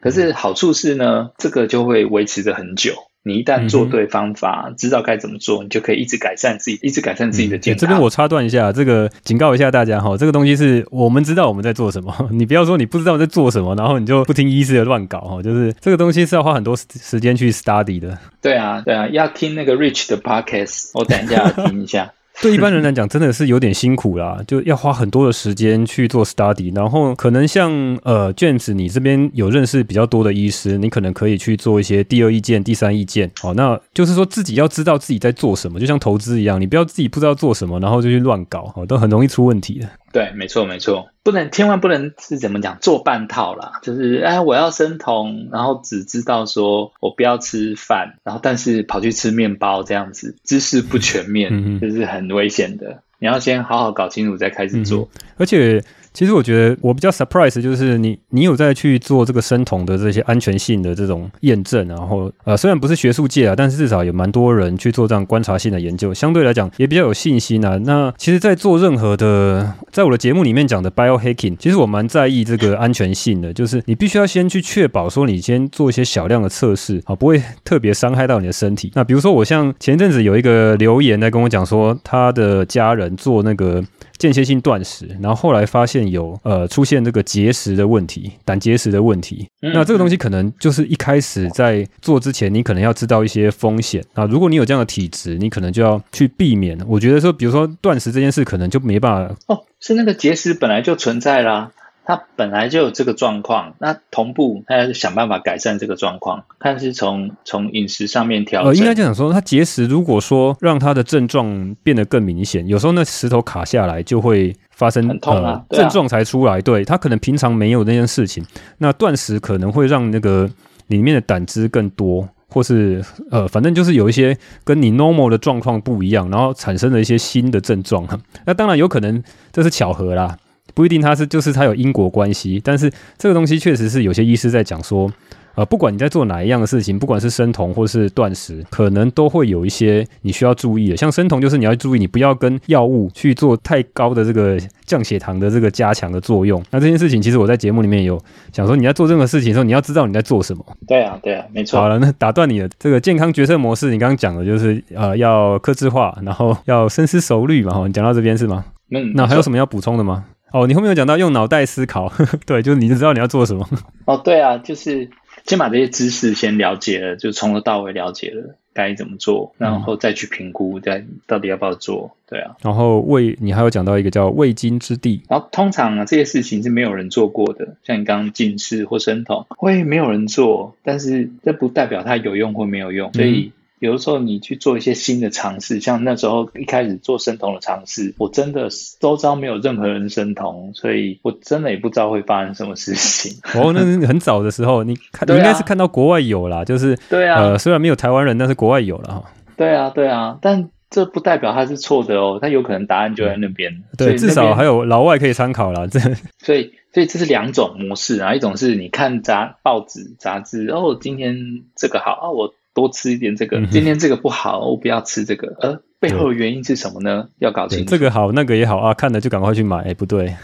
可是好处是呢，这个就会维持的很久。你一旦做对方法，嗯、知道该怎么做，你就可以一直改善自己，一直改善自己的健康。嗯、这边我插断一下，这个警告一下大家哈，这个东西是我们知道我们在做什么，你不要说你不知道在做什么，然后你就不听医师的乱搞哈，就是这个东西是要花很多时间去 study 的。对啊，对啊，要听那个 Rich 的 podcast，我等一下要听一下。对一般人来讲，真的是有点辛苦啦，就要花很多的时间去做 study，然后可能像呃卷子你这边有认识比较多的医师，你可能可以去做一些第二意见、第三意见。哦，那就是说自己要知道自己在做什么，就像投资一样，你不要自己不知道做什么，然后就去乱搞，哦，都很容易出问题的。对，没错没错，不能千万不能是怎么讲做半套啦，就是哎我要生酮，然后只知道说我不要吃饭，然后但是跑去吃面包这样子，知识不全面，嗯、这是很危险的。你要先好好搞清楚再开始做，嗯、而且。其实我觉得我比较 surprise 就是你你有在去做这个生酮的这些安全性的这种验证，然后呃虽然不是学术界啊，但是至少有蛮多人去做这样观察性的研究，相对来讲也比较有信心啊。那其实，在做任何的，在我的节目里面讲的 biohacking，其实我蛮在意这个安全性的，就是你必须要先去确保说你先做一些小量的测试啊，不会特别伤害到你的身体。那比如说我像前阵子有一个留言来跟我讲说，他的家人做那个。间歇性断食，然后后来发现有呃出现这个结石的问题，胆结石的问题。嗯、那这个东西可能就是一开始在做之前，你可能要知道一些风险啊。如果你有这样的体质，你可能就要去避免。我觉得说，比如说断食这件事，可能就没办法。哦，是那个结石本来就存在啦。他本来就有这个状况，那同步他要想办法改善这个状况，看是从从饮食上面调整。呃，应该这样说，他节食如果说让他的症状变得更明显，有时候那石头卡下来就会发生很痛啊，呃、症状才出来。对，他可能平常没有那件事情，那断食可能会让那个里面的胆汁更多，或是呃，反正就是有一些跟你 normal 的状况不一样，然后产生了一些新的症状。那当然有可能这是巧合啦。不一定它是就是它有因果关系，但是这个东西确实是有些医师在讲说，呃，不管你在做哪一样的事情，不管是生酮或是断食，可能都会有一些你需要注意的。像生酮就是你要注意，你不要跟药物去做太高的这个降血糖的这个加强的作用。那这件事情其实我在节目里面有想说，你在做任何事情的时候，你要知道你在做什么。对啊，对啊，没错。好了，那打断你的这个健康决策模式，你刚刚讲的就是呃要克制化，然后要深思熟虑嘛。哈，你讲到这边是吗？嗯。那还有什么要补充的吗？哦，你后面有讲到用脑袋思考，呵 呵对，就是你就知道你要做什么。哦，对啊，就是先把这些知识先了解了，就从头到尾了解了该怎么做，然后再去评估，再到底要不要做。对啊，然后未，你还有讲到一个叫未经之地。然后通常啊，这些事情是没有人做过的，像你刚刚近视或生酮，会没有人做，但是这不代表它有用或没有用，所以。嗯有的时候你去做一些新的尝试，像那时候一开始做生酮的尝试，我真的周遭没有任何人生酮，所以我真的也不知道会发生什么事情。哦，那是很早的时候，你看，你应该是看到国外有啦，就是对啊，呃，虽然没有台湾人，但是国外有了哈。对啊，对啊，但这不代表它是错的哦，它有可能答案就在那边。对，至少还有老外可以参考啦。这所以，所以这是两种模式啊，一种是你看杂报纸杂志，哦，今天这个好啊，我。多吃一点这个，今天这个不好，我不要吃这个。呃，背后的原因是什么呢？要搞清楚。这个好，那个也好啊，看了就赶快去买。哎，不对。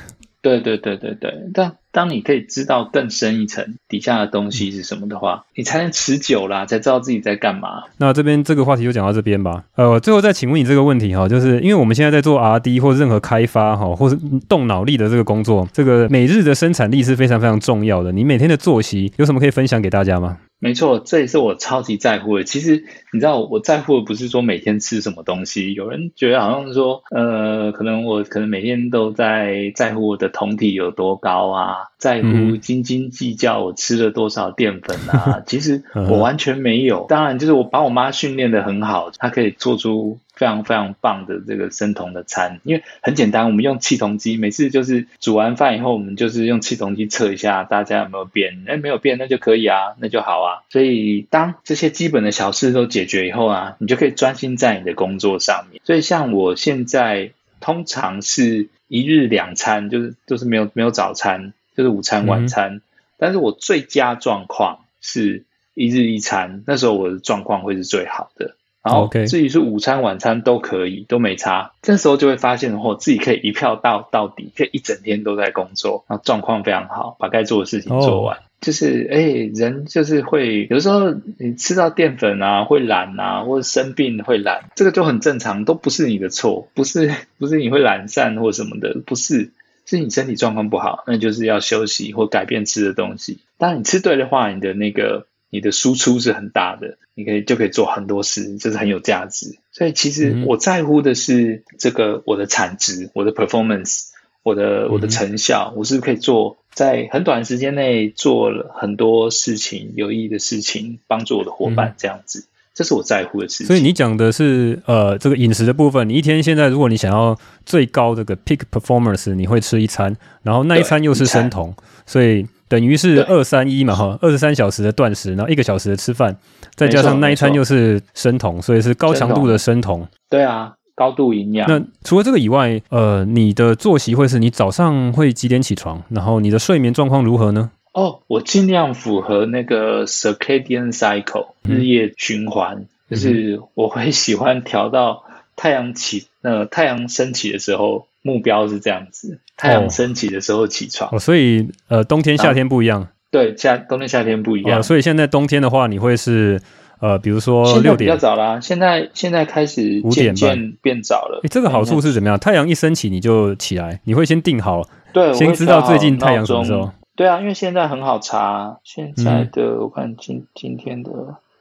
对对对对对，但当你可以知道更深一层底下的东西是什么的话，你才能持久啦，才知道自己在干嘛。那这边这个话题就讲到这边吧。呃，最后再请问你这个问题哈，就是因为我们现在在做 RD 或任何开发哈，或是动脑力的这个工作，这个每日的生产力是非常非常重要的。你每天的作息有什么可以分享给大家吗？没错，这也是我超级在乎的。其实你知道，我在乎的不是说每天吃什么东西。有人觉得好像说，呃，可能我可能每天都在在乎我的酮体有多高啊，在乎斤斤计较我吃了多少淀粉啊。其实我完全没有。当然，就是我把我妈训练的很好，她可以做出。非常非常棒的这个生酮的餐，因为很简单，我们用气酮机，每次就是煮完饭以后，我们就是用气酮机测一下大家有没有变，哎，没有变，那就可以啊，那就好啊。所以当这些基本的小事都解决以后啊，你就可以专心在你的工作上面。所以像我现在通常是一日两餐，就是就是没有没有早餐，就是午餐晚餐。嗯、但是我最佳状况是一日一餐，那时候我的状况会是最好的。然后至于是午餐、晚餐都可以，都没差。这时候就会发现，哦，自己可以一票到到底，可以一整天都在工作，然后状况非常好，把该做的事情做完。Oh. 就是，哎，人就是会有时候你吃到淀粉啊，会懒啊，或者生病会懒，这个就很正常，都不是你的错，不是 不是你会懒散或什么的，不是，是你身体状况不好，那就是要休息或改变吃的东西。当然你吃对的话，你的那个。你的输出是很大的，你可以就可以做很多事，这是很有价值。所以其实我在乎的是这个我的产值、我的 performance、我的我的成效，我是不是可以做在很短时间内做了很多事情、有意义的事情，帮助我的伙伴这样子。这是我在乎的事情。所以你讲的是呃这个饮食的部分，你一天现在如果你想要最高这个 peak performance，你会吃一餐，然后那一餐又是生酮，所以等于是二三一嘛哈，二十三小时的断食，然后一个小时的吃饭，再加上那一餐又是生酮，所以是高强度的生酮。对啊。高度营养。那除了这个以外，呃，你的作息会是你早上会几点起床？然后你的睡眠状况如何呢？哦，我尽量符合那个 circadian cycle 日夜循环，嗯、就是我会喜欢调到太阳起，呃，太阳升起的时候，目标是这样子，太阳升起的时候起床。哦，所以呃，冬天夏天不一样。对，夏冬天夏天不一样。哦，所以现在冬天的话，你会是。呃，比如说六点比较早啦，现在现在开始五点半变早了。诶，这个好处是怎么样？太阳一升起你就起来，你会先定好，对，先知道最近太阳什么时候。对啊，因为现在很好查，现在的、嗯、我看今今天的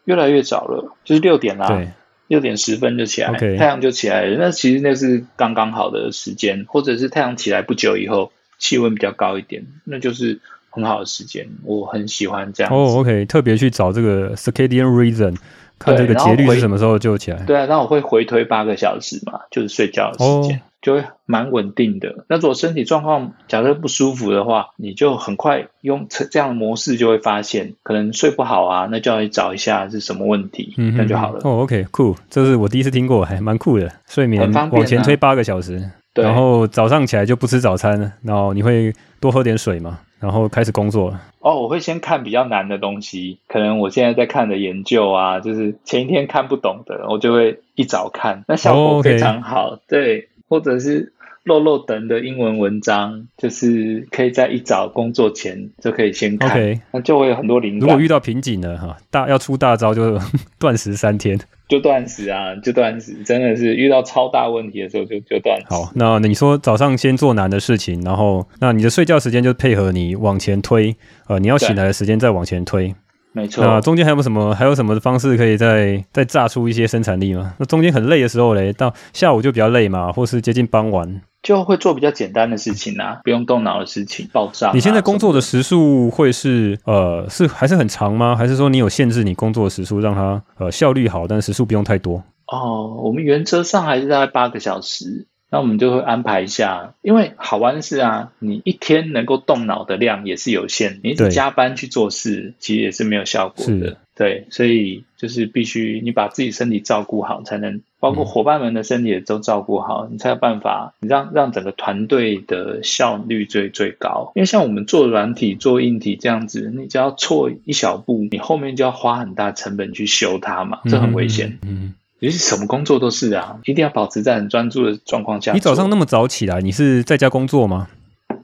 越来越早了，就是六点啦，对，六点十分就起来，okay. 太阳就起来了。那其实那是刚刚好的时间，或者是太阳起来不久以后，气温比较高一点，那就是。很好的时间，我很喜欢这样。哦、oh,，OK，特别去找这个 circadian rhythm，看这个节律是什么时候就起来。对啊，那我会回推八个小时嘛，就是睡觉的时间，oh. 就会蛮稳定的。那如果身体状况假设不舒服的话，你就很快用这样的模式就会发现，可能睡不好啊，那就要去找一下是什么问题，嗯，那就好了。哦、oh,，OK，cool，、okay, 这是我第一次听过，还蛮酷的。睡眠往前推八个小时，然后早上起来就不吃早餐，然后你会多喝点水嘛？然后开始工作了。哦，我会先看比较难的东西，可能我现在在看的研究啊，就是前一天看不懂的，我就会一早看，那效果非常好。Oh. 对，或者是漏漏等的英文文章，就是可以在一早工作前就可以先看，okay. 那就会有很多灵感。如果遇到瓶颈了哈，大要出大招就 断食三天。就断食啊，就断食，真的是遇到超大问题的时候就就断食。好，那你说早上先做难的事情，然后那你的睡觉时间就配合你往前推，呃，你要醒来的时间再往前推。没错。那中间还有什么还有什么方式可以再再榨出一些生产力吗？那中间很累的时候嘞，到下午就比较累嘛，或是接近傍晚。就会做比较简单的事情啊，不用动脑的事情，爆炸、啊。你现在工作的时数会是呃是还是很长吗？还是说你有限制你工作的时数，让它呃效率好，但时数不用太多？哦，我们原则上还是大概八个小时，那我们就会安排一下，因为好玩的是啊，你一天能够动脑的量也是有限，你加班去做事，其实也是没有效果的。对，所以就是必须你把自己身体照顾好，才能包括伙伴们的身体也都照顾好，嗯、你才有办法，你让让整个团队的效率最最高。因为像我们做软体、做硬体这样子，你只要错一小步，你后面就要花很大成本去修它嘛，这很危险。嗯，其实什么工作都是啊，一定要保持在很专注的状况下。你早上那么早起来，你是在家工作吗？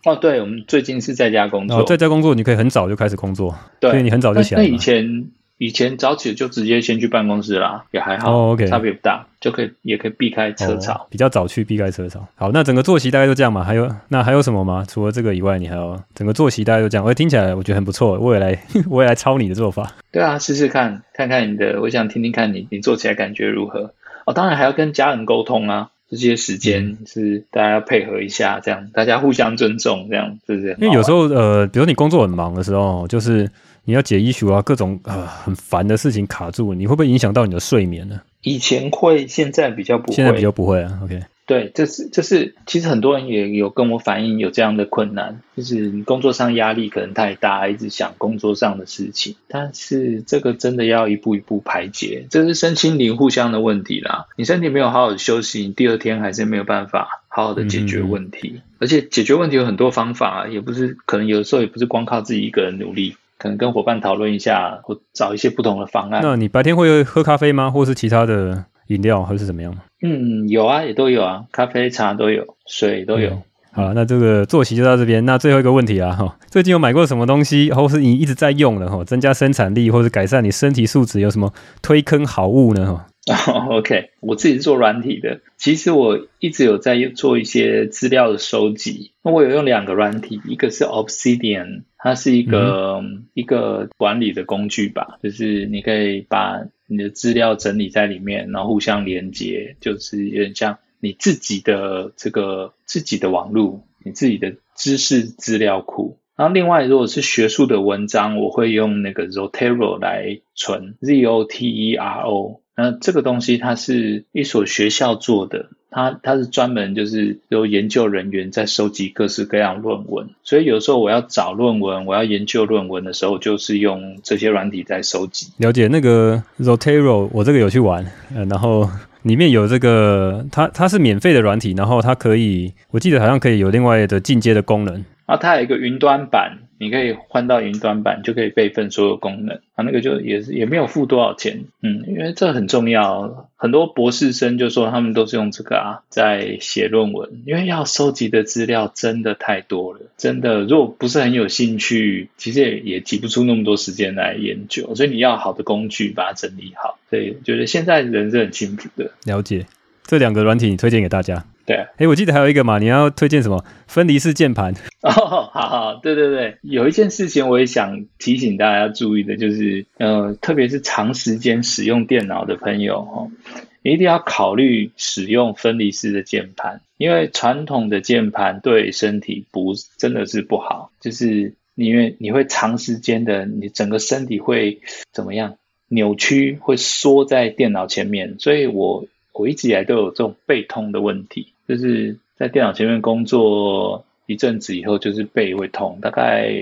哦，对，我们最近是在家工作。哦，在家工作你可以很早就开始工作，对，所以你很早就起来。那以前。以前早起就直接先去办公室啦，也还好，oh. 差别不大，就可以也可以避开车潮，oh, 比较早去避开车潮。好，那整个作息大概就这样嘛？还有那还有什么吗？除了这个以外，你还有整个作息大概就这样？我听起来我觉得很不错，我也来 我也来抄你的做法。对啊，试试看看看你的，我想听听看你你做起来感觉如何？哦，当然还要跟家人沟通啊，这些时间是大家要配合一下，这样大家互相尊重，这样是不是？因为有时候呃，比如你工作很忙的时候，就是。你要解 issue 啊，各种呃很烦的事情卡住，你会不会影响到你的睡眠呢？以前会，现在比较不会。现在比较不会啊。OK，对，这是这是，其实很多人也有跟我反映有这样的困难，就是你工作上压力可能太大，一直想工作上的事情，但是这个真的要一步一步排解，这是身心灵互相的问题啦。你身体没有好好的休息，你第二天还是没有办法好好的解决问题。而且解决问题有很多方法啊，也不是可能有的时候也不是光靠自己一个人努力。可能跟伙伴讨论一下，或找一些不同的方案。那你白天会喝咖啡吗？或是其他的饮料，还是怎么样？嗯，有啊，也都有啊，咖啡、茶都有，水都有。嗯、好，那这个作息就到这边。那最后一个问题啊，哈，最近有买过什么东西，或是你一直在用的哈，增加生产力或者改善你身体素质，有什么推坑好物呢？哈？Oh, OK，我自己是做软体的，其实我一直有在做一些资料的收集。那我有用两个软体，一个是 Obsidian，它是一个、嗯、一个管理的工具吧，就是你可以把你的资料整理在里面，然后互相连接，就是有点像你自己的这个自己的网路，你自己的知识资料库。然后另外，如果是学术的文章，我会用那个 Zotero 来存，Z O T E R O。那这个东西它是一所学校做的，它它是专门就是由研究人员在收集各式各样论文，所以有时候我要找论文，我要研究论文的时候，就是用这些软体在收集。了解那个 Zotero，我这个有去玩，呃，然后里面有这个，它它是免费的软体，然后它可以，我记得好像可以有另外的进阶的功能。然后它有一个云端版，你可以换到云端版，就可以备份所有功能。啊，那个就也是也没有付多少钱，嗯，因为这很重要。很多博士生就说他们都是用这个啊在写论文，因为要收集的资料真的太多了，真的如果不是很有兴趣，其实也也挤不出那么多时间来研究。所以你要好的工具把它整理好。所以觉得现在人是很幸福的。了解，这两个软体你推荐给大家。对，哎，我记得还有一个嘛，你要推荐什么？分离式键盘。哦，好好，对对对，有一件事情我也想提醒大家注意的，就是呃，特别是长时间使用电脑的朋友哦，你一定要考虑使用分离式的键盘，因为传统的键盘对身体不真的是不好，就是因为你会长时间的，你整个身体会怎么样扭曲，会缩在电脑前面，所以我我一直以来都有这种背痛的问题。就是在电脑前面工作一阵子以后，就是背会痛，大概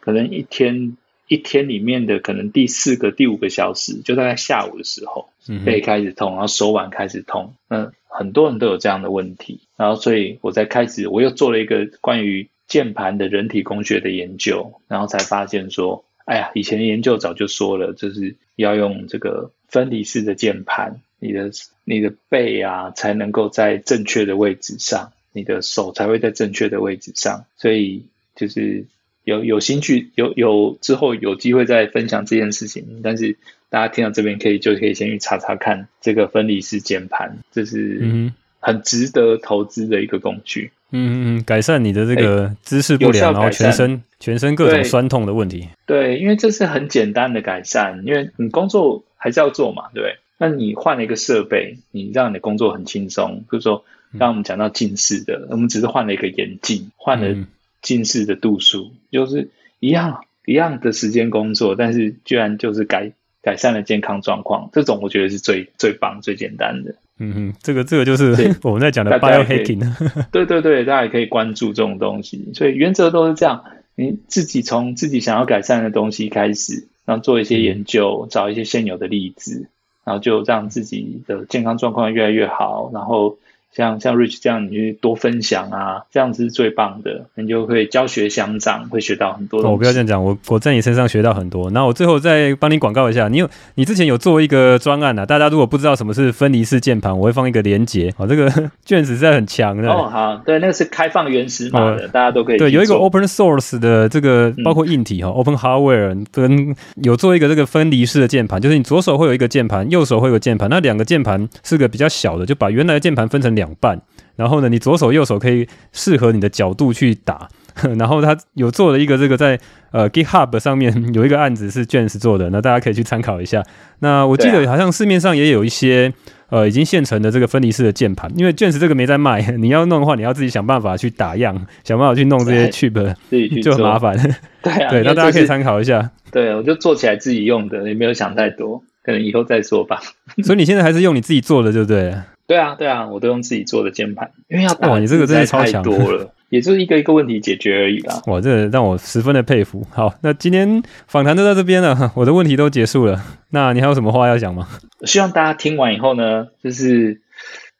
可能一天一天里面的可能第四个、第五个小时，就大概下午的时候，背开始痛，然后手腕开始痛。那，很多人都有这样的问题，然后所以我在开始，我又做了一个关于键盘的人体工学的研究，然后才发现说，哎呀，以前研究早就说了，就是要用这个分离式的键盘。你的你的背啊，才能够在正确的位置上，你的手才会在正确的位置上。所以就是有有兴趣，有有之后有机会再分享这件事情。但是大家听到这边可以就可以先去查查看这个分离式键盘，这是很值得投资的一个工具。嗯嗯，改善你的这个姿势不良，然后全身全身各种酸痛的问题。对，对，因为这是很简单的改善，因为你工作还是要做嘛，对不对？那你换了一个设备，你让你的工作很轻松。就是说，刚刚我们讲到近视的，嗯、我们只是换了一个眼镜，换了近视的度数，嗯、就是一样一样的时间工作，但是居然就是改改善了健康状况。这种我觉得是最最棒、最简单的。嗯哼，这个这个就是 我们在讲的 biohacking。对对对，大家也可以关注这种东西。所以原则都是这样，你自己从自己想要改善的东西开始，然后做一些研究，嗯、找一些现有的例子。然后就让自己的健康状况越来越好，然后。像像 Rich 这样，你去多分享啊，这样子是最棒的，你就会教学相长，会学到很多我不要这样讲，我我在你身上学到很多。那我最后再帮你广告一下，你有你之前有做一个专案啊，大家如果不知道什么是分离式键盘，我会放一个连接。哦，这个 卷子实在很强的。哦，好，对，那个是开放原始码的，哦、大家都可以。对，有一个 Open Source 的这个，包括硬体哈、嗯、，Open Hardware 跟有做一个这个分离式的键盘，就是你左手会有一个键盘，右手会有个键盘，那两个键盘是个比较小的，就把原来的键盘分成两半。然后呢，你左手右手可以适合你的角度去打。然后他有做了一个这个在呃 GitHub 上面 有一个案子是 James 做的，那大家可以去参考一下。那我记得好像市面上也有一些呃已经现成的这个分离式的键盘，因为 James 这个没在卖，你要弄的话，你要自己想办法去打样，想办法去弄这些 chip，自己去就很麻烦。对啊，对，那大家可以参考一下。对，我就做起来自己用的，也没有想太多，可能以后再做吧。所以你现在还是用你自己做的，对不对？对啊，对啊，我都用自己做的键盘，因为要打哇，你这个真的超强，太多了，也就是一个一个问题解决而已啦。哇，这让我十分的佩服。好，那今天访谈就到这边了，我的问题都结束了。那你还有什么话要讲吗？希望大家听完以后呢，就是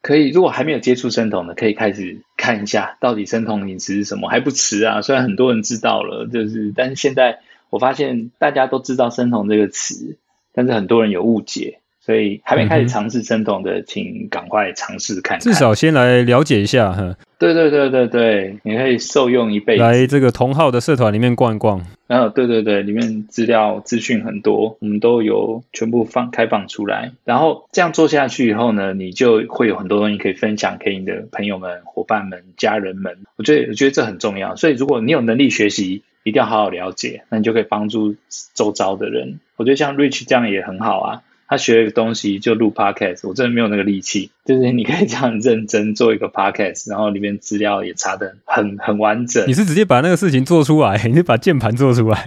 可以，如果还没有接触生酮的，可以开始看一下到底生酮饮食是什么，还不迟啊。虽然很多人知道了，就是，但是现在我发现大家都知道生酮这个词，但是很多人有误解。所以还没开始尝试生酮的，请赶快尝试看看。至少先来了解一下哈。对对对对对，你可以受用一辈子。来这个同号的社团里面逛一逛。然后对对对，里面资料资讯很多，我们都有全部放开放出来。然后这样做下去以后呢，你就会有很多东西可以分享给你的朋友们、伙伴们、家人们。我觉得我觉得这很重要。所以如果你有能力学习，一定要好好了解，那你就可以帮助周遭的人。我觉得像 Rich 这样也很好啊。他学一个东西就录 podcast，我真的没有那个力气。就是你可以这样认真做一个 podcast，然后里面资料也查的很很完整。你是直接把那个事情做出来，你是把键盘做出来？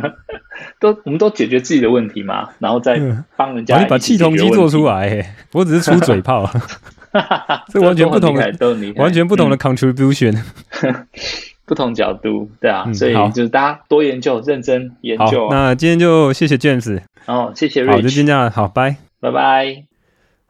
都我们都解决自己的问题嘛，然后再帮人家、嗯。你把气筒机做出来，我只是出嘴炮，这完全不同的，完全不同的 contribution，、嗯、不同角度，对啊，嗯、所以就是大家多研究，认真研究、啊。那今天就谢谢 James，哦，谢谢 Rich，好，就先这样，好，拜拜拜。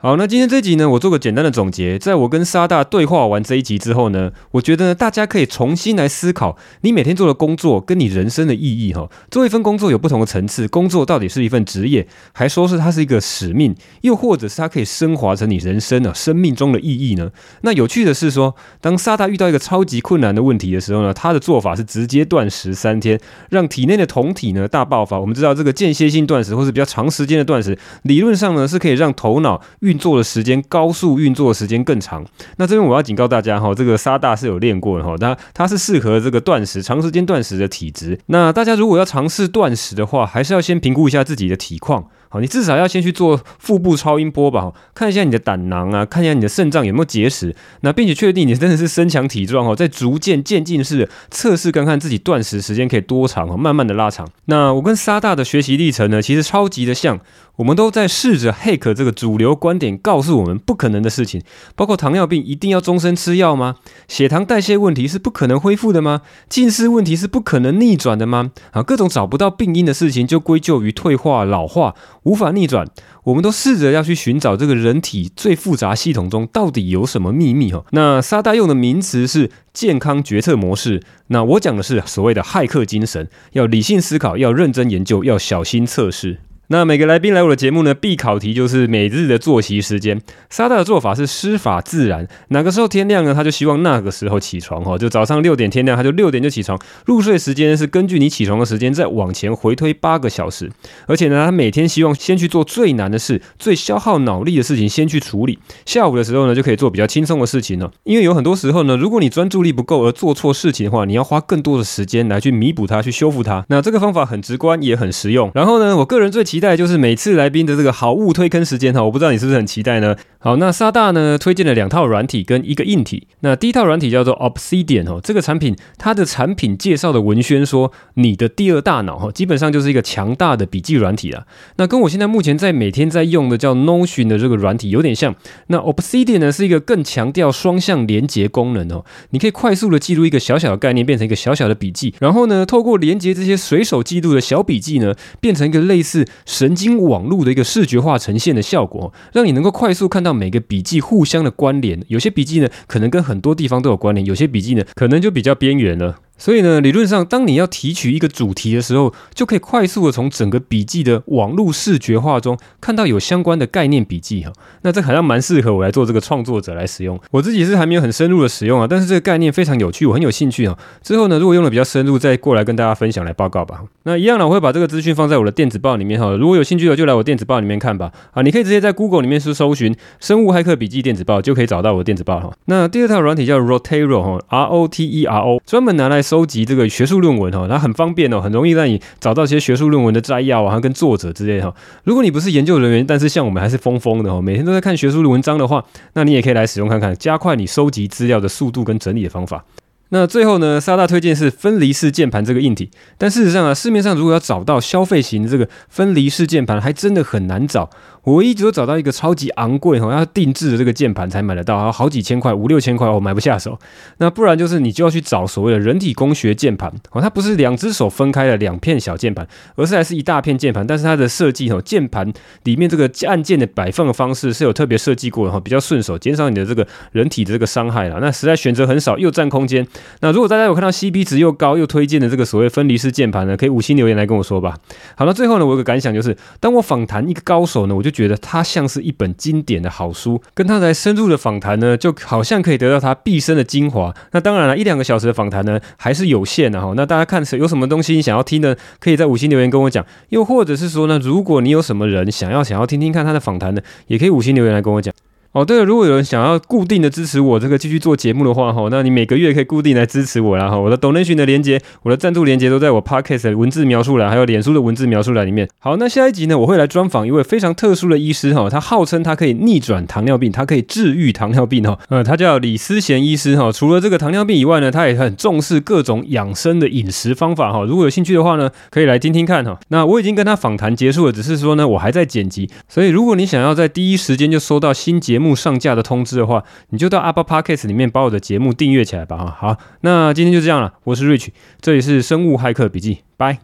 好，那今天这集呢，我做个简单的总结。在我跟沙大对话完这一集之后呢，我觉得呢，大家可以重新来思考你每天做的工作跟你人生的意义哈。做一份工作有不同的层次，工作到底是一份职业，还说是它是一个使命，又或者是它可以升华成你人生的生命中的意义呢？那有趣的是说，当沙大遇到一个超级困难的问题的时候呢，他的做法是直接断食三天，让体内的酮体呢大爆发。我们知道这个间歇性断食或是比较长时间的断食，理论上呢是可以让头脑运作的时间高速运作的时间更长。那这边我要警告大家哈，这个沙大是有练过的哈，他他是适合这个断食、长时间断食的体质。那大家如果要尝试断食的话，还是要先评估一下自己的体况。好，你至少要先去做腹部超音波吧，看一下你的胆囊啊，看一下你的肾脏有没有结石，那并且确定你真的是身强体壮哦，再逐渐渐进式测试看看自己断食时间可以多长哦，慢慢的拉长。那我跟沙大的学习历程呢，其实超级的像。我们都在试着 hack 这个主流观点告诉我们不可能的事情，包括糖尿病一定要终身吃药吗？血糖代谢问题是不可能恢复的吗？近视问题是不可能逆转的吗？啊，各种找不到病因的事情就归咎于退化、老化，无法逆转。我们都试着要去寻找这个人体最复杂系统中到底有什么秘密哈。那沙大用的名词是健康决策模式，那我讲的是所谓的骇客精神，要理性思考，要认真研究，要小心测试。那每个来宾来我的节目呢，必考题就是每日的作息时间。沙大的做法是师法自然，哪个时候天亮呢？他就希望那个时候起床哈，就早上六点天亮，他就六点就起床。入睡时间是根据你起床的时间再往前回推八个小时。而且呢，他每天希望先去做最难的事、最消耗脑力的事情先去处理，下午的时候呢就可以做比较轻松的事情了。因为有很多时候呢，如果你专注力不够而做错事情的话，你要花更多的时间来去弥补它、去修复它。那这个方法很直观也很实用。然后呢，我个人最期期待就是每次来宾的这个好物推坑时间哈，我不知道你是不是很期待呢？好，那沙大呢推荐了两套软体跟一个硬体。那第一套软体叫做 Obsidian 哦，这个产品它的产品介绍的文宣说，你的第二大脑哈，基本上就是一个强大的笔记软体啊。那跟我现在目前在每天在用的叫 Notion 的这个软体有点像。那 Obsidian 呢是一个更强调双向连接功能哦，你可以快速的记录一个小小的概念，变成一个小小的笔记，然后呢，透过连接这些随手记录的小笔记呢，变成一个类似神经。网络的一个视觉化呈现的效果，让你能够快速看到每个笔记互相的关联。有些笔记呢，可能跟很多地方都有关联；有些笔记呢，可能就比较边缘了。所以呢，理论上，当你要提取一个主题的时候，就可以快速的从整个笔记的网络视觉化中看到有相关的概念笔记哈。那这好像蛮适合我来做这个创作者来使用。我自己是还没有很深入的使用啊，但是这个概念非常有趣，我很有兴趣啊。之后呢，如果用的比较深入，再过来跟大家分享来报告吧。那一样呢，我会把这个资讯放在我的电子报里面哈。如果有兴趣的，就来我电子报里面看吧。啊，你可以直接在 Google 里面去搜寻“生物骇客笔记电子报”，就可以找到我的电子报哈。那第二套软体叫 Rotero 哈，R O T E R O，专门拿来收集这个学。术论文哈，它很方便哦，很容易让你找到一些学术论文的摘要啊，跟作者之类哈。如果你不是研究人员，但是像我们还是疯疯的哈，每天都在看学术文章的话，那你也可以来使用看看，加快你收集资料的速度跟整理的方法。那最后呢，沙大推荐是分离式键盘这个硬体，但事实上啊，市面上如果要找到消费型这个分离式键盘，还真的很难找。我唯一只有找到一个超级昂贵哈，要定制的这个键盘才买得到，还好几千块，五六千块，我买不下手。那不然就是你就要去找所谓的人体工学键盘哦，它不是两只手分开的两片小键盘，而是还是一大片键盘，但是它的设计哦，键盘里面这个按键的摆放的方式是有特别设计过的哈，比较顺手，减少你的这个人体的这个伤害了。那实在选择很少，又占空间。那如果大家有看到 CP 值又高又推荐的这个所谓分离式键盘呢，可以五星留言来跟我说吧。好了，最后呢，我有个感想就是，当我访谈一个高手呢，我就觉得它像是一本经典的好书，跟他来深入的访谈呢，就好像可以得到他毕生的精华。那当然了，一两个小时的访谈呢，还是有限的哈。那大家看有什么东西想要听的，可以在五星留言跟我讲。又或者是说呢，如果你有什么人想要想要听听看他的访谈呢，也可以五星留言来跟我讲。哦，对了，如果有人想要固定的支持我这个继续做节目的话，哈，那你每个月可以固定来支持我啦，哈，我的 donation 的连接，我的赞助连接都在我 podcast 的文字描述栏，还有脸书的文字描述栏里面。好，那下一集呢，我会来专访一位非常特殊的医师，哈，他号称他可以逆转糖尿病，他可以治愈糖尿病，哈，呃，他叫李思贤医师，哈，除了这个糖尿病以外呢，他也很重视各种养生的饮食方法，哈，如果有兴趣的话呢，可以来听听看，哈。那我已经跟他访谈结束了，只是说呢，我还在剪辑，所以如果你想要在第一时间就收到新节目上架的通知的话，你就到 Apple Podcast 里面把我的节目订阅起来吧。哈，好，那今天就这样了。我是 Rich，这里是生物骇客笔记，拜。